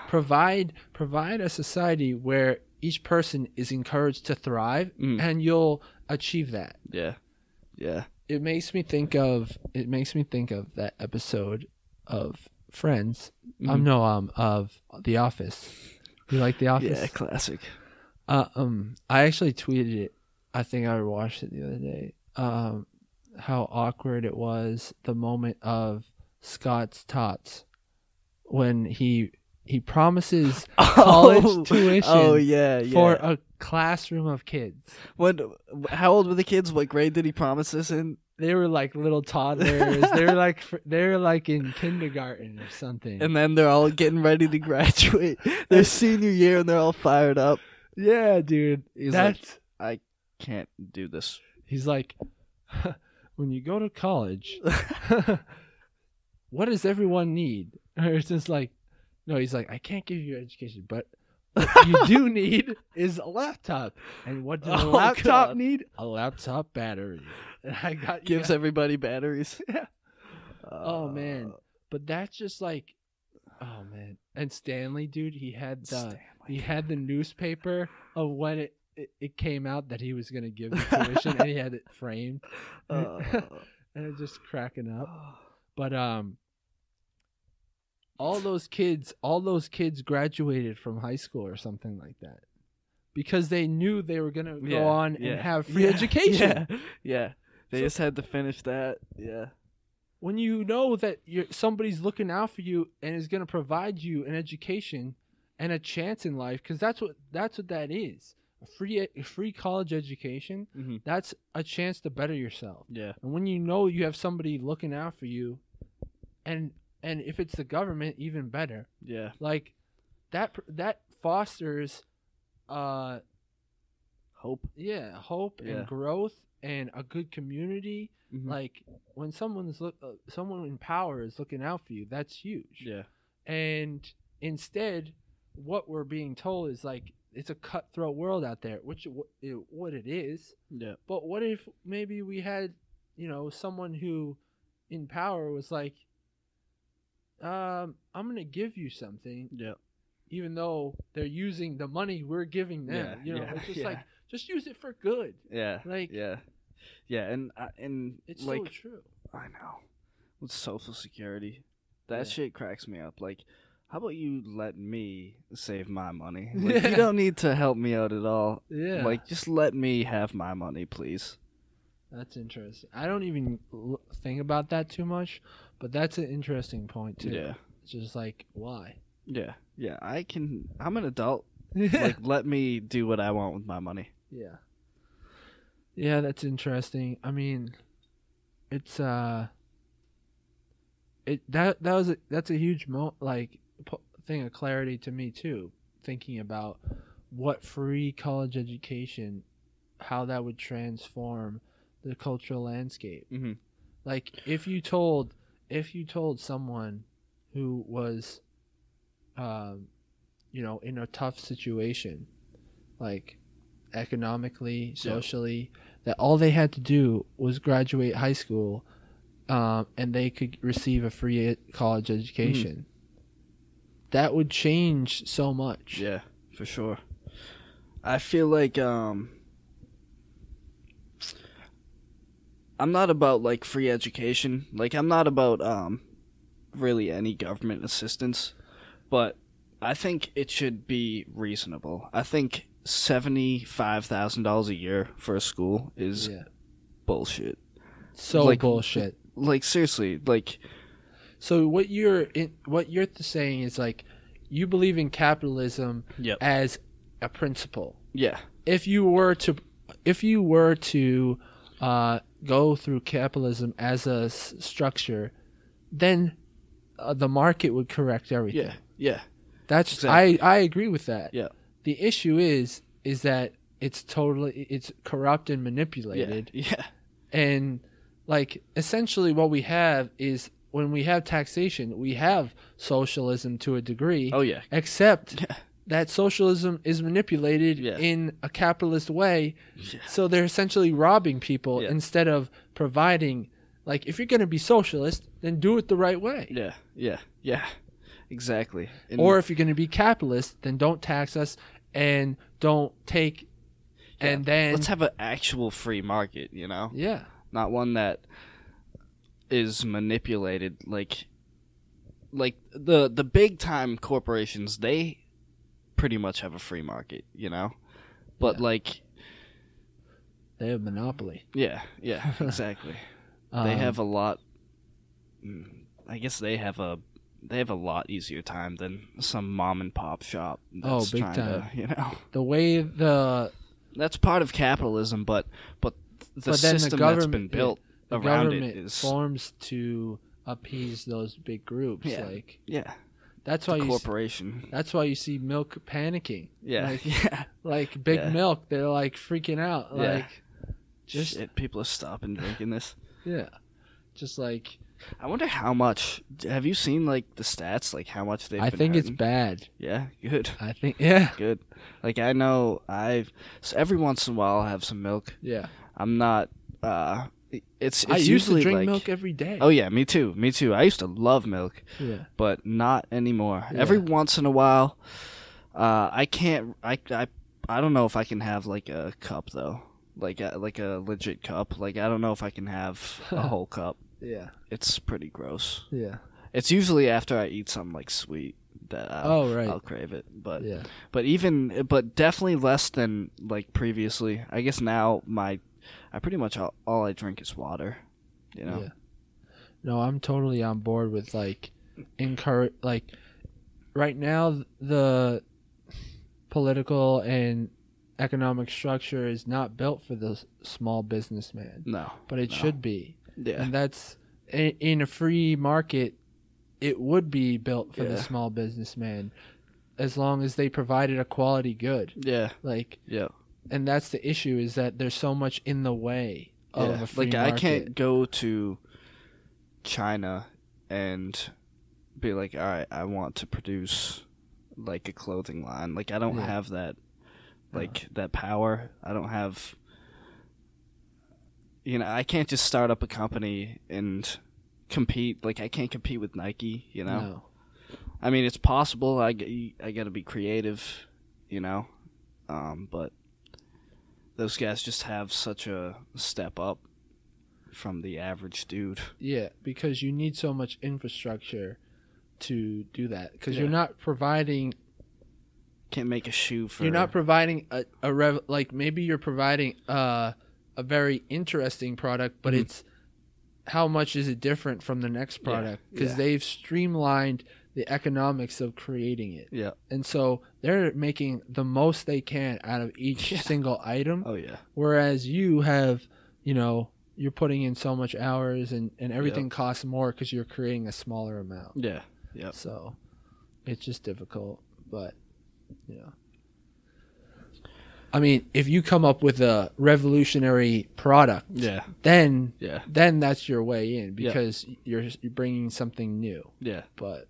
Provide provide a society where each person is encouraged to thrive Mm. and you'll achieve that. yeah. Yeah. It makes me think of it makes me think of that episode of Friends. Um Mhm. no um of The Office. You like The Office? Yeah, classic. Uh, um, I actually tweeted it. I think I watched it the other day. Um, how awkward it was the moment of Scott's tots when he he promises oh. college Oh, tuition Oh yeah, yeah. for a classroom of kids. when how old were the kids? What grade did he promise this in? They were like little toddlers. they were like they were like in kindergarten or something. And then they're all getting ready to graduate their senior year, and they're all fired up. yeah, dude, He's like- that's Can't do this. he's like when you go to college what does everyone need? Or it's just like, no, he's like, I can't give you education, but what you do need is a laptop. And what does a Oh, laptop God. need? A laptop battery. And I got you Gives everybody batteries. Yeah. Oh, man. Uh, but that's just like, oh man. And Stanley, dude, he had the he had the newspaper of when it. It, it came out that he was gonna give the tuition, and he had it framed, Uh, and it just cracking up. But um all those kids all those kids graduated from high school or something like that. Because they knew they were gonna Yeah, go on yeah, and have free yeah, education. Yeah, yeah. They So- just had to finish that. Yeah. When you know that you're somebody's looking out for you and is gonna provide you an education and a chance in life, because that's what that's what that is. A free a free college education, Mm-hmm. that's a chance to better yourself. Yeah. And when you know you have somebody looking out for you and and if it's the government, even better. Yeah. like that that fosters uh Hope. yeah hope Yeah. and growth and a good community Mhm. like when someone's look uh, someone in power is looking out for you that's huge Yeah. and instead what we're being told is like it's a cutthroat world out there which it, what it is Yeah. but what if maybe we had you know someone who in power was like um i'm gonna give you something Yeah. even though they're using the money we're giving them. Yeah, you know, yeah, it's just yeah. like just use it for good. Yeah. Like- yeah. Yeah, and uh, and It's like so true. I know. With social security. That shit cracks me up. Like how about you let me save my money? Like, Yeah. You don't need to help me out at all. Yeah, Like just let me have my money, please. that's interesting. I don't even l- think about that too much, but that's an interesting point too. Yeah. it's just like why? Yeah. Yeah, I can I'm an adult. Like let me do what I want with my money. yeah, yeah. That's interesting. I mean, it's uh, it that that was a, that's a huge mo like po- thing of clarity to me too. Thinking about what free college education, how that would transform the cultural landscape. Mm-hmm. Like if you told if you told someone who was um you know, in a tough situation, like economically, Yeah. socially, that all they had to do was graduate high school, um, and they could receive a free college education. That would change so much. Yeah, for sure. I feel like um I'm not about like free education. Like I'm not about um really any government assistance, but I think it should be reasonable. I think $75,000 a year for a school is Yeah. bullshit. So Like- bullshit. Like seriously, like So what you're in, what you're saying is like you believe in capitalism Yep. as a principle. yeah. If you were to if you were to uh, go through capitalism as a s- structure, then uh, the market would correct everything. Yeah. Yeah. That's Exactly. I I agree with that. Yeah. The issue is is that it's totally it's corrupt and Yeah. manipulated Yeah. and like essentially what we have is when we have taxation we have socialism to a degree Oh yeah. except Yeah. That socialism is manipulated Yeah. in a capitalist way Yeah. so they're essentially robbing people Yeah. instead of providing like if you're going to be socialist then do it the right way Yeah, yeah, yeah, exactly. And- or if you're going to be capitalist then don't tax us and don't take and then let's have an actual free market, you know, yeah not one that is manipulated. Like, like the the big time corporations, they pretty much have a free market, you know, but Yeah. like, they have monopoly yeah, yeah, exactly. they Um, have a lot. mm, I guess they have a. They have a lot easier time than some mom and pop shop. Oh, That's big trying time. To, you know, the way the That's part of capitalism, but but the But then the system that's been built the around it is forms to appease those big groups. Yeah. Like yeah, that's why you. corporation. That's why you see milk panicking. Yeah, like- yeah, Like big Yeah. milk, they're like freaking out. Yeah. Like just Shit, people are stopping drinking this. yeah, just like I wonder how much. Have you seen like the stats? Like how much they've. I think it's bad. Yeah, good, I think yeah, good. Like I know I've so every once in a while I have some milk. yeah. I'm not. uh It's it's I used usually to drink like. milk every day. Oh yeah, me too. Me too. I used to love milk. yeah, but not anymore. Yeah. Every once in a while, uh, I can't. I, I I don't know if I can have like a cup though, like a, like a legit cup. Like I don't know if I can have a whole cup. yeah, It's pretty gross. yeah. It's usually after I eat something like sweet that I'll, Oh right. I'll crave it. But yeah, but even but definitely less than like previously. I guess now my I pretty much all, all I drink is water. You know. Yeah. No, I'm totally on board with like encourage like right now the political and economic structure is not built for the small businessman, No. but it No. should be. Yeah. And that's in a free market it would be built for the small businessman as long as they provided a quality good. Yeah. Like Yeah. And that's the issue is that there's so much in the way of Yeah, like market. I can't go to China and be like, all right, I want to produce like a clothing line. Like I don't Yeah. have that, like that power. I don't have. You know, I can't just start up a company and compete. Like I can't compete with Nike. You know, No. I mean it's possible. I I got to be creative. You know, um, but those guys just have such a step up from the average dude. Yeah, because you need so much infrastructure to do that. Because you're not providing, Can't make a shoe for. you're not providing a, a rev, like maybe you're providing uh, a very interesting product, but Mhm. it's how much is it different from the next product? Because yeah. they've streamlined the economics of creating it, Yeah. and so they're making the most they can out of each Yeah. single item. Oh yeah. Whereas you have, you know, you're putting in so much hours and, and everything costs more because you're creating a smaller amount. Yeah. Yeah. So it's just difficult. But, you know. I mean, if you come up with a revolutionary product, Yeah. then Yeah. then that's your way in Yeah. because you're you're bringing something new. Yeah. But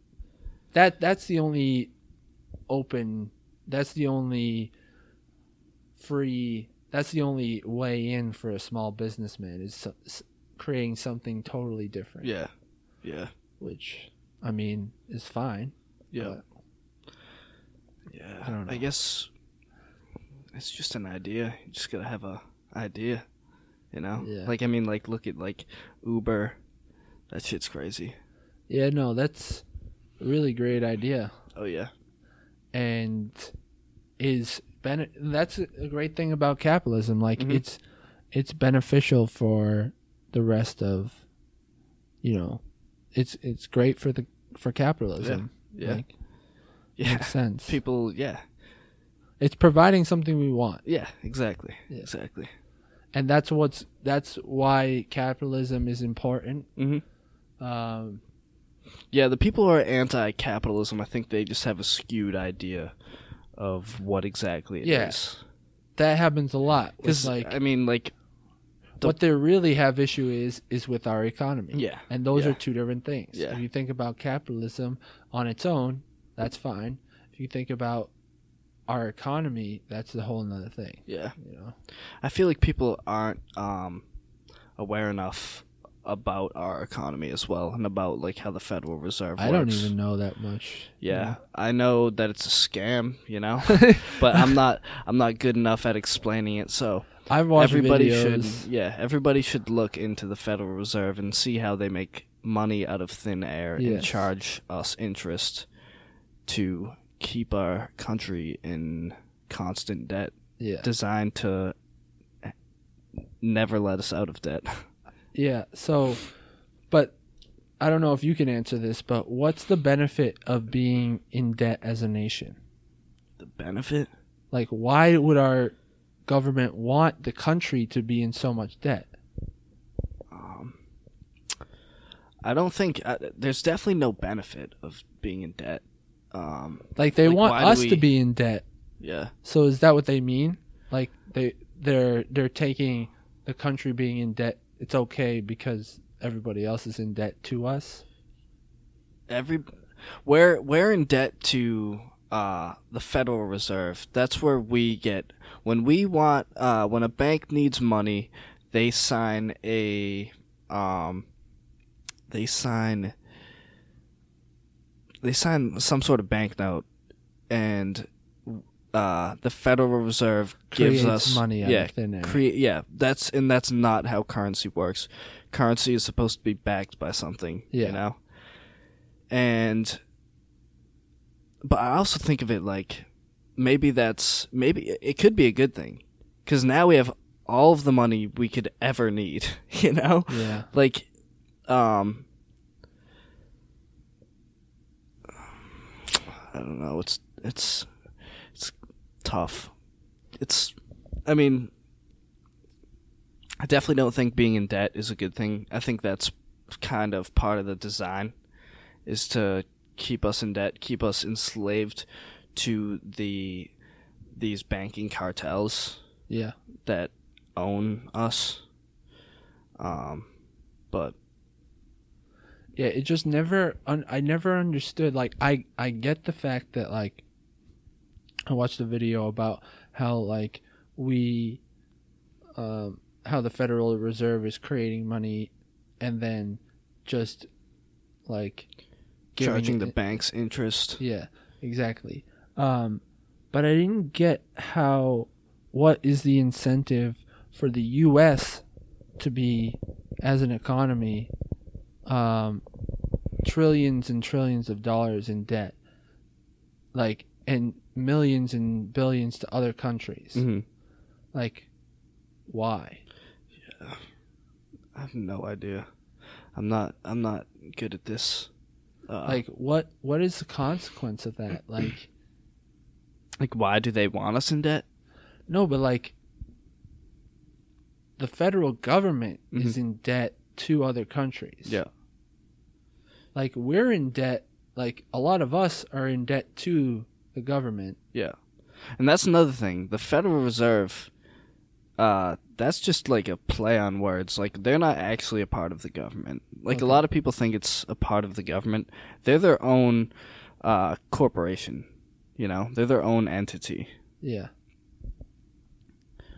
that that's the only open. That's the only free. That's the only way in for a small businessman is so, s- creating something totally different. Yeah. Yeah. Which, I mean, is fine. Yeah. Yeah. I don't know. I guess it's just an idea. You just gotta have a idea. You know? Yeah. Like I mean like look at like Uber. That shit's crazy. Yeah, no, that's really great idea. Oh yeah. and is ben- that's a great thing about capitalism like Mhm. it's it's beneficial for the rest of you know it's it's great for the for capitalism Yeah. like Yeah. makes sense People yeah. it's providing something we want Yeah, exactly. Yeah. Exactly. and that's what's that's why capitalism is important Mhm. um Yeah, the people who are anti-capitalism, I think they just have a skewed idea of what exactly it is. Yeah. that happens a lot Because like I mean, like, the- what they really have issue is is with our economy yeah, And those Yeah. are two different things. Yeah. If you think about capitalism on its own, that's fine. If you think about our economy, that's a whole nother thing. yeah. You know? I feel like people aren't um, aware enough about our economy as well, and about like how the Federal Reserve. I don't even know that much. Yeah? I know that it's a scam, you know, but I'm not. I'm not good enough at explaining it. So I've watched everybody videos. should. Yeah, everybody should look into the Federal Reserve and see how they make money out of thin air and charge us interest to keep our country in constant debt, Yeah. designed to eh, never let us out of debt. Yeah. So, but I don't know if you can answer this, but what's the benefit of being in debt as a nation? The benefit? Like, why would our government want the country to be in so much debt? Um, I don't think uh, there's definitely no benefit of being in debt. Um, Like, they Like, want us we- to be in debt. yeah, So is that what they mean? Like they they're they're taking the country being in debt. It's okay because everybody else is in debt to us. every we're we're in debt to uh, the Federal Reserve. That's where we get when we want uh, when a bank needs money, they sign a um, they sign they sign some sort of banknote, and uh, the Federal Reserve gives us money out yeah, of thin air. Crea- yeah, that's and that's not how currency works. Currency is supposed to be backed by something, Yeah. you know. And but I also think of it like maybe that's maybe it could be a good thing cuz now we have all of the money we could ever need, you know? yeah. Like um I don't know, it's it's it's tough. It's I mean I definitely don't think being in debt is a good thing. I think that's kind of part of the design is to keep us in debt, keep us enslaved to the these banking cartels Yeah. that own us. Um but Yeah, it just never un- I never understood like I I get the fact that like I watched a video about how like we um how the Federal Reserve is creating money and then just like charging the banks interest. Yeah, exactly. Um, but I didn't get how what is the incentive for the U.S. to be as an economy, um, trillions and trillions of dollars in debt, like and millions and billions to other countries. Mhm. Like, why? I have no idea. I'm not I'm not good at this. Uh, Like, what what is the consequence of that? Like, like why do they want us in debt? No, but like the federal government is in debt to other countries. Yeah. Like we're in debt like a lot of us are in debt to the government. Yeah. And that's another thing. The Federal Reserve uh that's just like a play on words. Like they're not actually a part of the government. Like Okay. a lot of people think it's a part of the government. They're their own uh corporation. You know, they're their own entity. Yeah.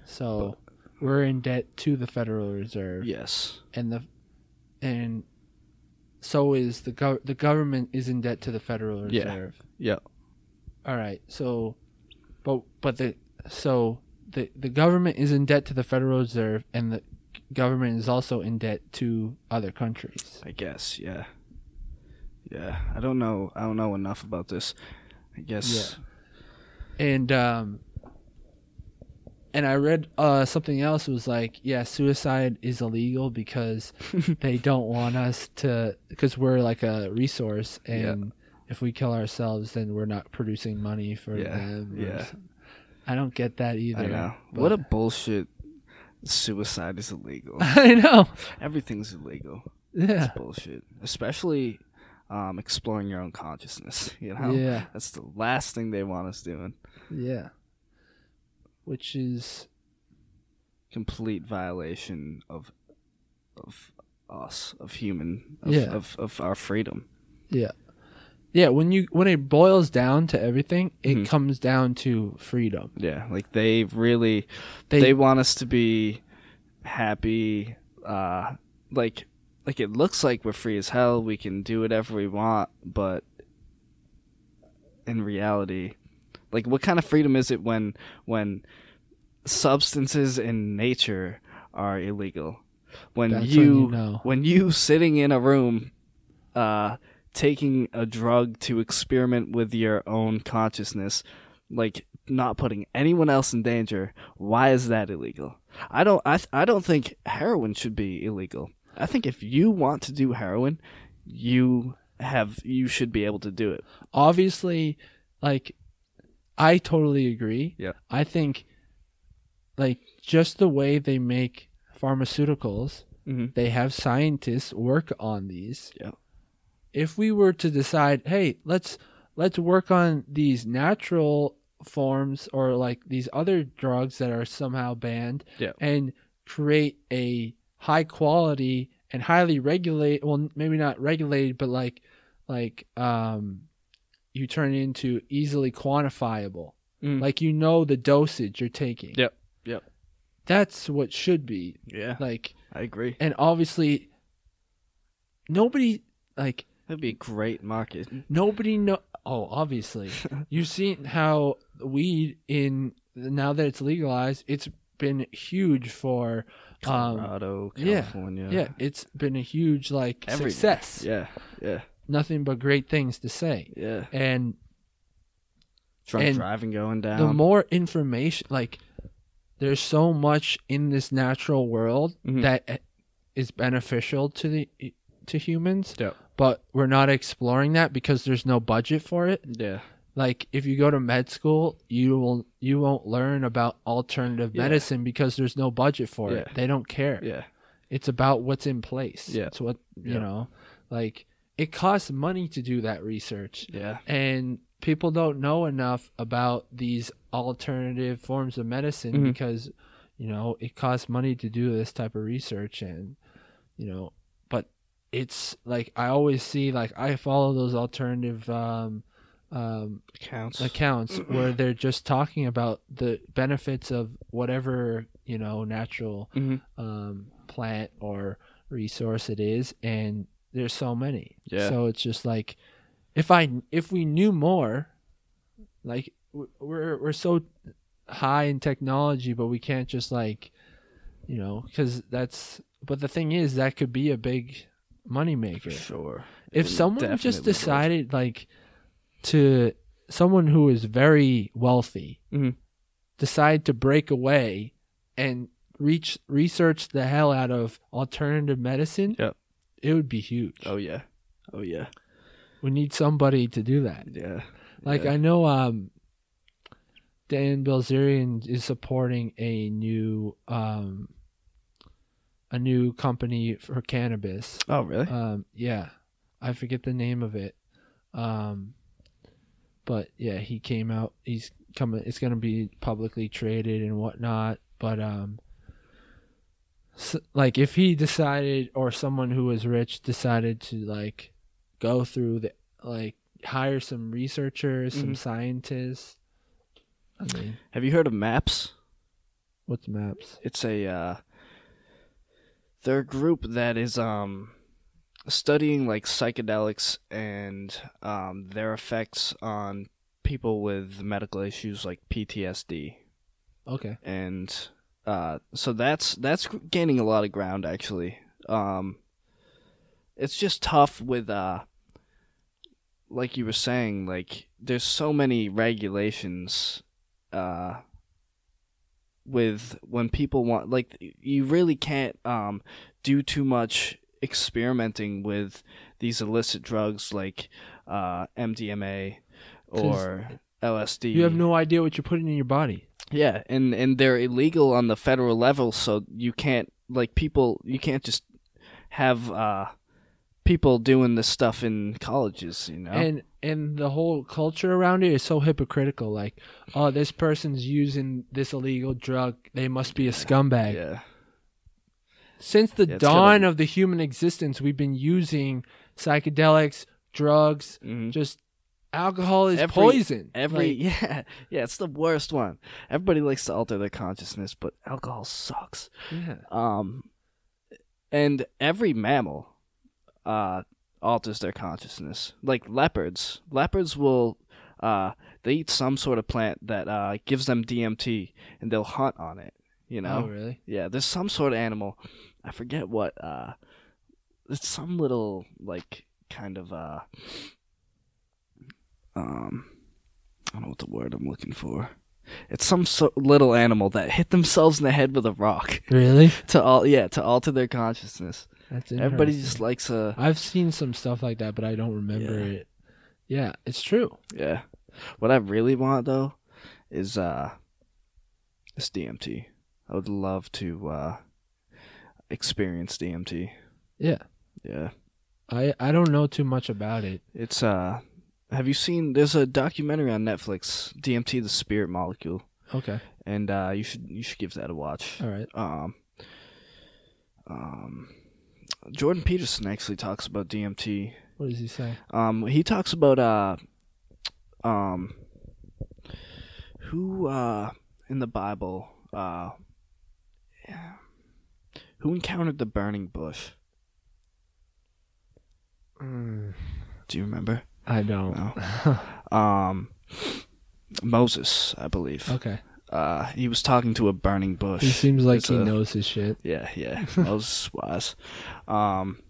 So we're in debt to the Federal Reserve, Yes. and the and so is the gov- the government is in debt to the Federal Reserve. Yeah. Reserve. Yeah. All right. So, but but the so the the government is in debt to the Federal Reserve, and the government is also in debt to other countries. I guess. Yeah. Yeah. I don't know. I don't know enough about this. I guess. Yeah. and um and I read uh something else was like yeah suicide is illegal because they don't want us to because we're like a resource and if we kill ourselves then we're not producing money for Yeah, them yeah. I don't get that either I know. but- What a bullshit. Suicide is illegal. I know Everything's illegal. yeah It's bullshit. Especially um, exploring your own consciousness. You know, yeah that's the last thing they want us doing. yeah which is Complete violation of of us, of human, of, Yeah. of, of our freedom. yeah yeah when you when it boils down to everything it Mhm. comes down to freedom Yeah, like they really they, they, want us to be happy. Uh, like like it looks like we're free as hell. We can do whatever we want, but in reality, like what kind of freedom is it when when substances in nature are illegal? When that's you, when you know when you sitting in a room uh taking a drug to experiment with your own consciousness like not putting anyone else in danger why is that illegal i don't i, th- I don't think heroin should be illegal i think if you want to do heroin you have you should be able to do it obviously like i totally agree Yeah. i think like just the way they make pharmaceuticals mm-hmm. they have scientists work on these Yeah. If we were to decide hey let's let's work on these natural forms or like these other drugs that are somehow banned Yeah. and create a high quality and highly regulate well maybe not regulated but like like um you turn it into easily quantifiable Mm. like you know the dosage you're taking Yep, yep. that's what should be yeah like i agree and obviously nobody like that'd be a great market. Nobody know oh obviously. You've seen how weed in now that it's legalized it's been huge for um colorado yeah, california. yeah it's been a huge like Everywhere. success. Yeah yeah. Nothing but great things to say. Yeah. And drunk And driving going down. the more information like there's so much in this natural world Mhm. that is beneficial to the to humans. Yep. But we're not exploring that because there's no budget for it yeah like if you go to med school you will you won't learn about alternative Yeah. medicine because there's no budget for it Yeah. they don't care yeah it's about what's in place Yeah. it's what you Yeah. know like it costs money to do that research yeah and people don't know enough about these alternative forms of medicine Mhm. because you know it costs money to do this type of research and you know it's like i always see like i follow those alternative um um accounts accounts where they're just talking about the benefits of whatever you know natural hmm um, plant or resource it is, and there's so many. Yeah. So it's just like if I if we knew more, like we're we're so high in technology, but we can't just like you know because that's. But the thing is, that could be a big money maker. sure If It someone just decided like to someone who is very wealthy Mhm. decide to break away and reach research the hell out of alternative medicine Yep. it would be huge oh yeah oh yeah we need somebody to do that yeah like yeah. i know um dan bilzerian is supporting a new um a new company for cannabis oh really um, yeah, I forget the name of it. Um, but yeah, he came out. He's coming. It's gonna be publicly traded and whatnot. But um, s like if he decided, or someone who was rich decided to like go through the like hire some researchers, some Mhm. scientists. I mean, Have you heard of MAPS? what's maps? It's a uh, they're a group that is um studying like psychedelics and um their effects on people with medical issues like PTSD. Okay. and uh, so that's that's gaining a lot of ground actually. Um, it's just tough with uh, like you were saying, like there's so many regulations. Uh, with when people want like you really can't um do too much experimenting with these illicit drugs like uh MDMA or LSD. You have no idea what you're putting in your body. Yeah, and and they're illegal on the federal level, so you can't like people. You can't just have uh, people doing this stuff in colleges. You know, And and the whole culture around it is so hypocritical. Like, oh, this person's using this illegal drug. They must be a scumbag. yeah, Since the Yeah, dawn of the human existence, we've been using psychedelics, drugs, Mhm. just alcohol is Every- poison. every Like, yeah yeah, it's the worst one. Everybody likes to alter their consciousness, but alcohol sucks. yeah. Um, and every mammal, uh, alters their consciousness. Like leopards, leopards will, uh, they eat some sort of plant that uh gives them DMT, and they'll hunt on it. You know, Oh, really? yeah. There's some sort of animal, I forget what. Uh, it's some little like kind of uh, um, I don't know what the word I'm looking for. It's some so- little animal that hit themselves in the head with a rock Really? to all yeah to alter their consciousness. That's Everybody interesting. just likes a I've seen some stuff like that, but I don't remember Yeah. it. Yeah, it's true. yeah. What I really want though is uh is DMT. I would love to uh experience DMT. Yeah. Yeah. I I don't know too much about it. It's uh have you seen there's a documentary on Netflix, DMT the spirit molecule. Okay. And uh you should you should give that a watch. All right. Um um Jordan Peterson actually talks about DMT What does he say? Um, he talks about uh, um, who uh in the Bible uh, yeah, who encountered the burning bush? Mm, Do you remember? I don't. Know. Um, Moses, I believe. okay. Uh, he was talking to a burning bush. He seems like It's he a- knows his shit. Yeah, yeah. Moses was. Um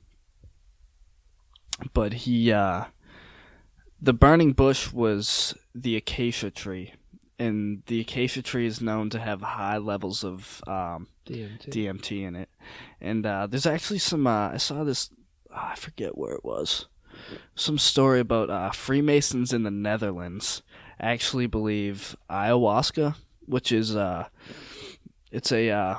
but he uh the burning bush was the acacia tree. And the acacia tree is known to have high levels of um, DMT. DMT in it. And uh, there's actually some. Uh, I saw this. ah, I forget where it was. Some story about uh, Freemasons in the Netherlands actually believe ayahuasca, which is uh, it's a uh,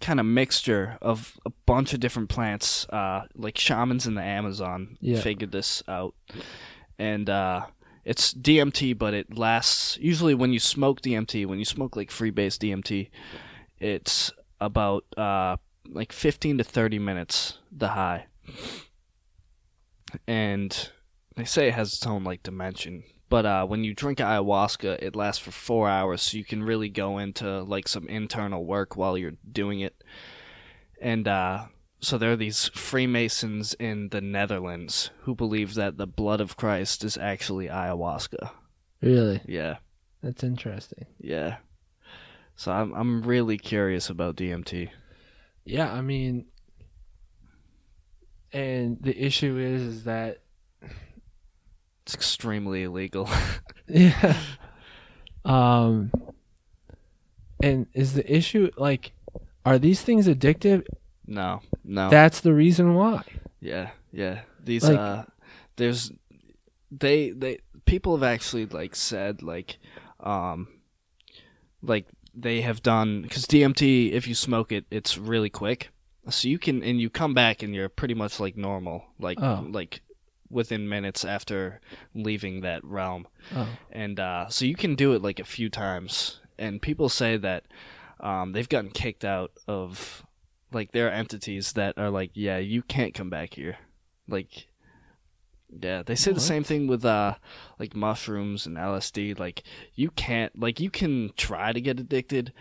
kind of mixture of a bunch of different plants. Uh, like shamans in the Amazon Yeah. figured this out, and uh, it's DMT, but it lasts. Usually, when you smoke DMT, when you smoke like freebase DMT, it's about uh, like 15 to 30 minutes the high, and they say it has its own like dimension. But uh, when you drink ayahuasca, it lasts for four hours, so you can really go into like some internal work while you're doing it. And uh, so there are these Freemasons in the Netherlands who believe that the blood of Christ is actually ayahuasca. Really? Yeah, That's interesting. yeah. So I'm I'm really curious about DMT. Yeah, I mean, and the issue is, is that It's extremely illegal. yeah, um, and is the issue like, are these things addictive? no, no. That's the reason why. Yeah, yeah. These Like- uh there's they they people have actually like said like um like they have done cuz DMT if you smoke it it's really quick. So you can and you come back and you're pretty much like normal like Oh. like within minutes after leaving that realm. Oh, And uh so you can do it like a few times and people say that um they've gotten kicked out of like there are entities that are like yeah, you can't come back here. Like Yeah, they say the same thing with uh like mushrooms and LSD. Like you can't like you can try to get addicted,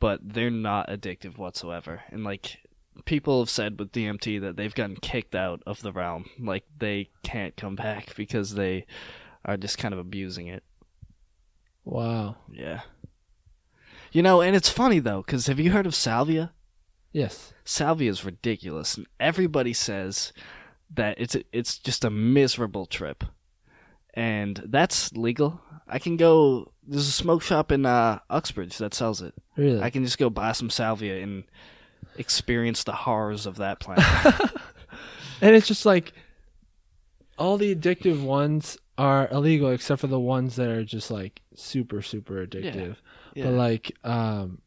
but they're not addictive whatsoever. And like people have said with DMT that they've gotten kicked out of the realm. Like they can't come back because they are just kind of abusing it. Wow. Yeah. You know, and it's funny though, because have you heard of salvia? Yes. Salvia is ridiculous, and everybody says that it's it's just a miserable trip, and that's legal. I can go. There's a smoke shop in uh, Uxbridge that sells it. Really? I can just go buy some salvia and experience the horrors of that plant. and it's just like all the addictive ones are illegal except for the ones that are just like super super addictive. yeah. But like um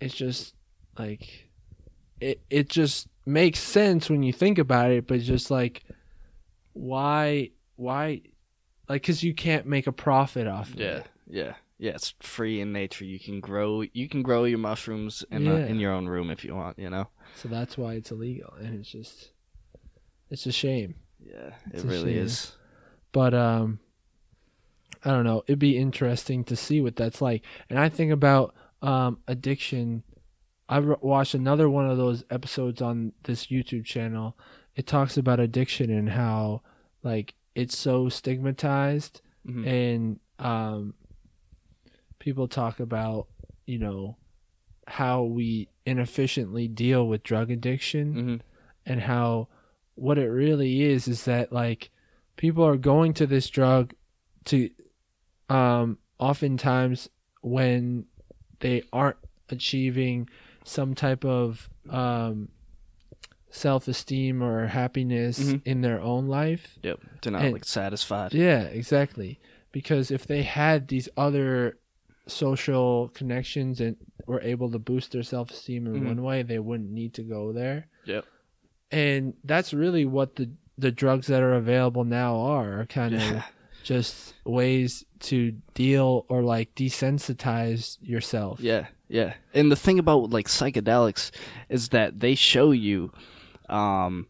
it's just like it it just makes sense when you think about it, but just like why why like cuz you can't make a profit off of yeah, it. yeah, yeah. Yeah, it's free in nature. You can grow. You can grow your mushrooms in Yeah. in your own room if you want. You know. So that's why it's illegal and it's just it's a shame. Yeah, It's it really shame. is. but um i don't know it'd be interesting to see what that's like and i think about um addiction i re- watched another one of those episodes on this youtube channel it talks about addiction and how like it's so stigmatized Mhm. and um people talk about you know how we inefficiently deal with drug addiction Mhm. and how what it really is is that like people are going to this drug to um oftentimes when they aren't achieving some type of um self-esteem or happiness Mhm. in their own life Yep. They're not And- like satisfied. yeah exactly because if they had these other social connections and were able to boost their self-esteem in Mhm. one way they wouldn't need to go there Yep. and that's really what the the drugs that are available now are, are kind of Yeah. just ways to deal or like desensitize yourself. Yeah, yeah. And the thing about like psychedelics is that they show you um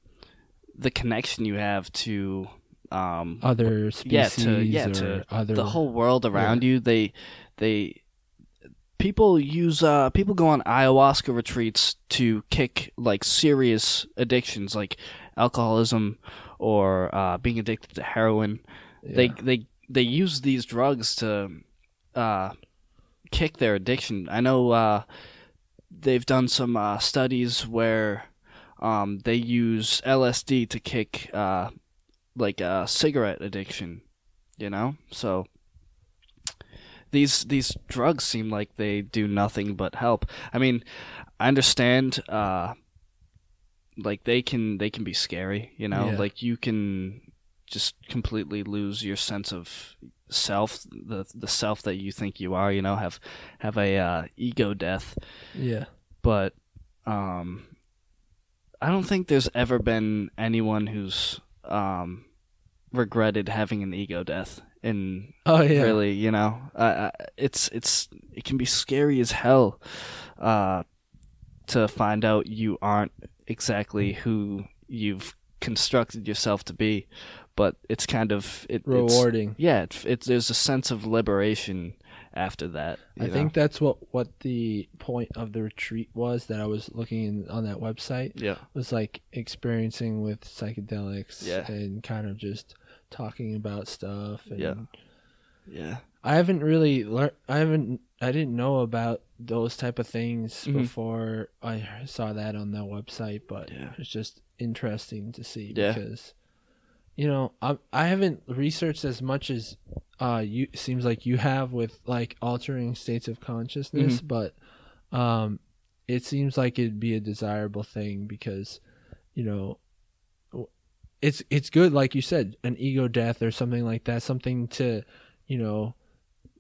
the connection you have to um Other yeah, species to yeah, or to other the whole world around you. They they people use uh people go on ayahuasca retreats to kick like serious addictions like alcoholism or uh being addicted to heroin. They Yeah. they they use these drugs to uh, kick their addiction. I know uh, they've done some uh, studies where um, they use LSD to kick uh, like a cigarette addiction. You know, so these these drugs seem like they do nothing but help. I mean, I understand. Uh, like they can they can be scary. You know, Yeah. like you can just completely lose your sense of self the the self that you think you are you know have have a uh, ego death yeah. but um i don't think there's ever been anyone who's um regretted having an ego death and Oh yeah. really you know uh, it's it's it can be scary as hell uh to find out you aren't exactly who you've constructed yourself to be but it's kind of it, it's, Rewarding. yeah, it, it, there's a sense of liberation after that. I know? think that's what what the point of the retreat was that I was looking in, on that website Yeah, was like experiencing with psychedelics Yeah. and kind of just talking about stuff and Yeah. yeah, I haven't really learned. I haven't. I didn't know about those type of things Mhm. before I saw that on that website. But Yeah. it's just interesting to see Yeah. because, you know, I I haven't researched as much as uh you seems like you have with like altering states of consciousness, Mm-hmm. but um, it seems like it'd be a desirable thing because, you know. It's it's good, like you said, an ego death or something like that, something to you know,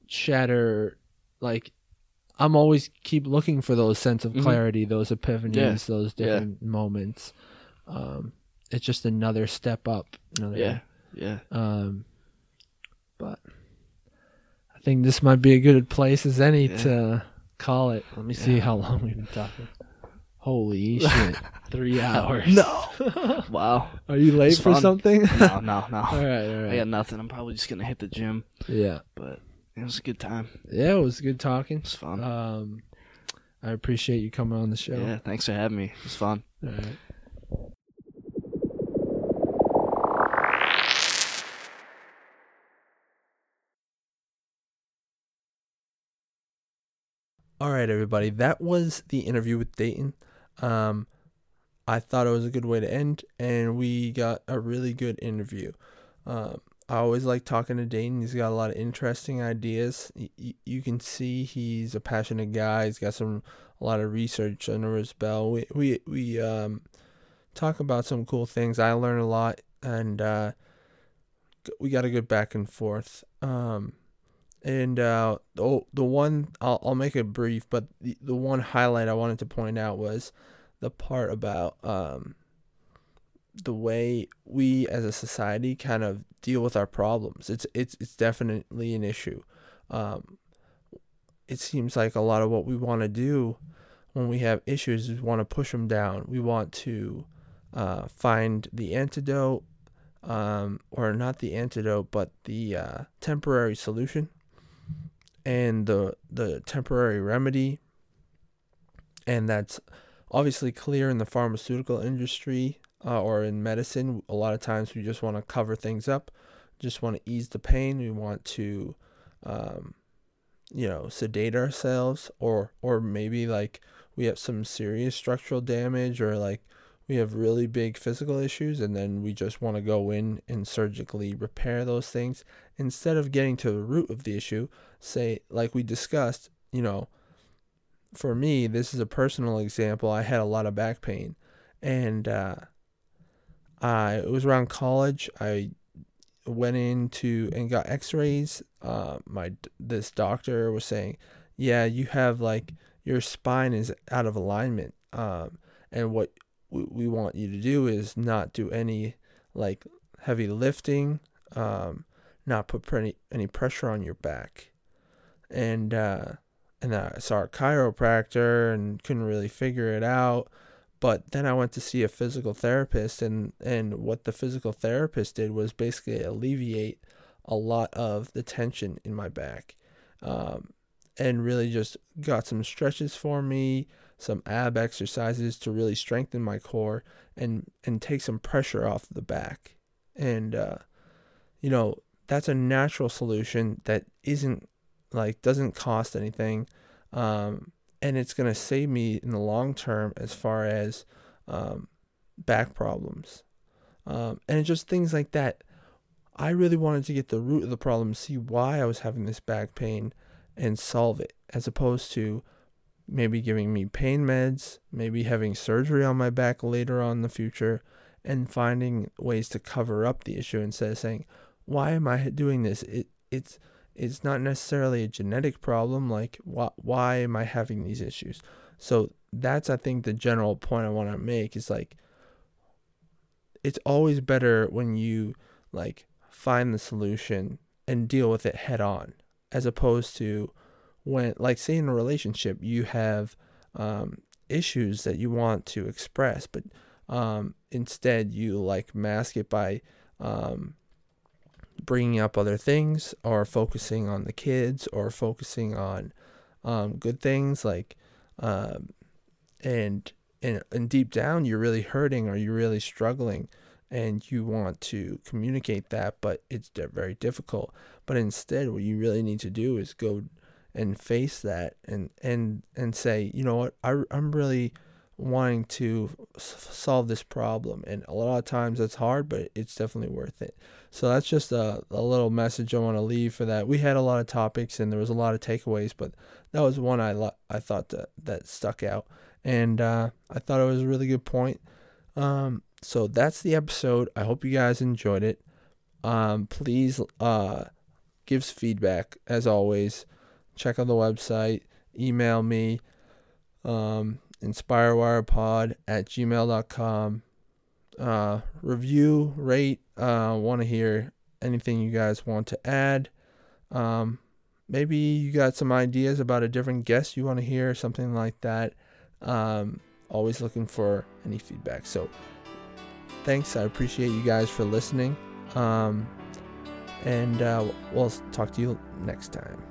shatter like I'm always keep looking for those sense of Mhm. clarity, those epiphanies, Yeah. those Yeah. different moments. Um it's just another step up. Another, yeah, yeah. Um but I think this might be a good place as any Yeah. to call it. Let me see how long we've been talking. Holy shit! Three hours. no. Wow. Are you late It's for fun. something? No, no, no. all right, all I right. got nothing. I'm probably just gonna hit the gym, Yeah, but it was a good time. yeah. It was good talking. It's fun. Um, I appreciate you coming on the show. yeah, thanks for having me. It was fun. All right. All right, everybody. That was the interview with Daiton. Um, I thought it was a good way to end, and we got a really good interview. Um, I always like talking to Daiton. He's got a lot of interesting ideas. Y- you can see he's a passionate guy. He's got some a lot of research under his belt. We we we um talk about some cool things. I learn a lot, and uh, we got a good back and forth. Um, and uh, the the one I'll I'll make it brief, but the the one highlight I wanted to point out was the part about um the way we as a society kind of deal with our problems. It's it's it's definitely an issue. Um, it seems like a lot of what we want to do when we have issues is want to push them down. We want to uh, find the antidote, um, or not the antidote, but the uh, temporary solution and the the temporary remedy. And that's obviously clear in the pharmaceutical industry uh, or in medicine. A lot of times we just want to cover things up, just want to ease the pain. We want to, um, you know, sedate ourselves, or or maybe like we have some serious structural damage, or like we have really big physical issues, and then we just want to go in and surgically repair those things instead of getting to the root of the issue. Say, like we discussed, you know, for me, this is a personal example. I had a lot of back pain, and uh, I it was around college. I went into and got X-rays. Uh, my this doctor was saying, "Yeah, you have like your spine is out of alignment, um, and what we, we want you to do is not do any like heavy lifting, um, not put any any pressure on your back." And uh, and I saw a chiropractor and couldn't really figure it out. But then I went to see a physical therapist, and, and what the physical therapist did was basically alleviate a lot of the tension in my back, um, and really just got some stretches for me, some ab exercises to really strengthen my core and and take some pressure off the back, and uh, you know that's a natural solution that isn't like doesn't cost anything um, and it's going to save me in the long term as far as um, back problems. Um, and just things like that. I really wanted to get the root of the problem see why i was having this back pain and solve it as opposed to maybe giving me pain meds maybe having surgery on my back later on in the future and finding ways to cover up the issue instead of saying why am i doing this? It, it's it's not necessarily a genetic problem like why, why am i having these issues? So that's i think the general point i want to make is like it's always better when you like find the solution and deal with it head on as opposed to when like say in a relationship you have um, issues that you want to express but um, instead you like mask it by um, bringing up other things or focusing on the kids or focusing on um, good things like um, and and and deep down you're really hurting or you're really struggling and you want to communicate that but it's very difficult. But instead what you really need to do is go and face that and and and say you know what? I, i'm really wanting to s- solve this problem and a lot of times it's hard but it's definitely worth it. So that's just a, a little message i want to leave for that. We had a lot of topics and there was a lot of takeaways but that was one i lo- i thought that that stuck out. And uh, i thought it was a really good point. Um, so that's the episode. I hope you guys enjoyed it. Um, please uh, give us feedback as always. Check out the website. Email me. Um, inspirewirepod at gmail.com uh, review rate uh, want to hear anything you guys want to add um, maybe you got some ideas about a different guest you want to hear something like that um, always looking for any feedback. So thanks. I appreciate you guys for listening. Um, and uh, we'll talk to you next time.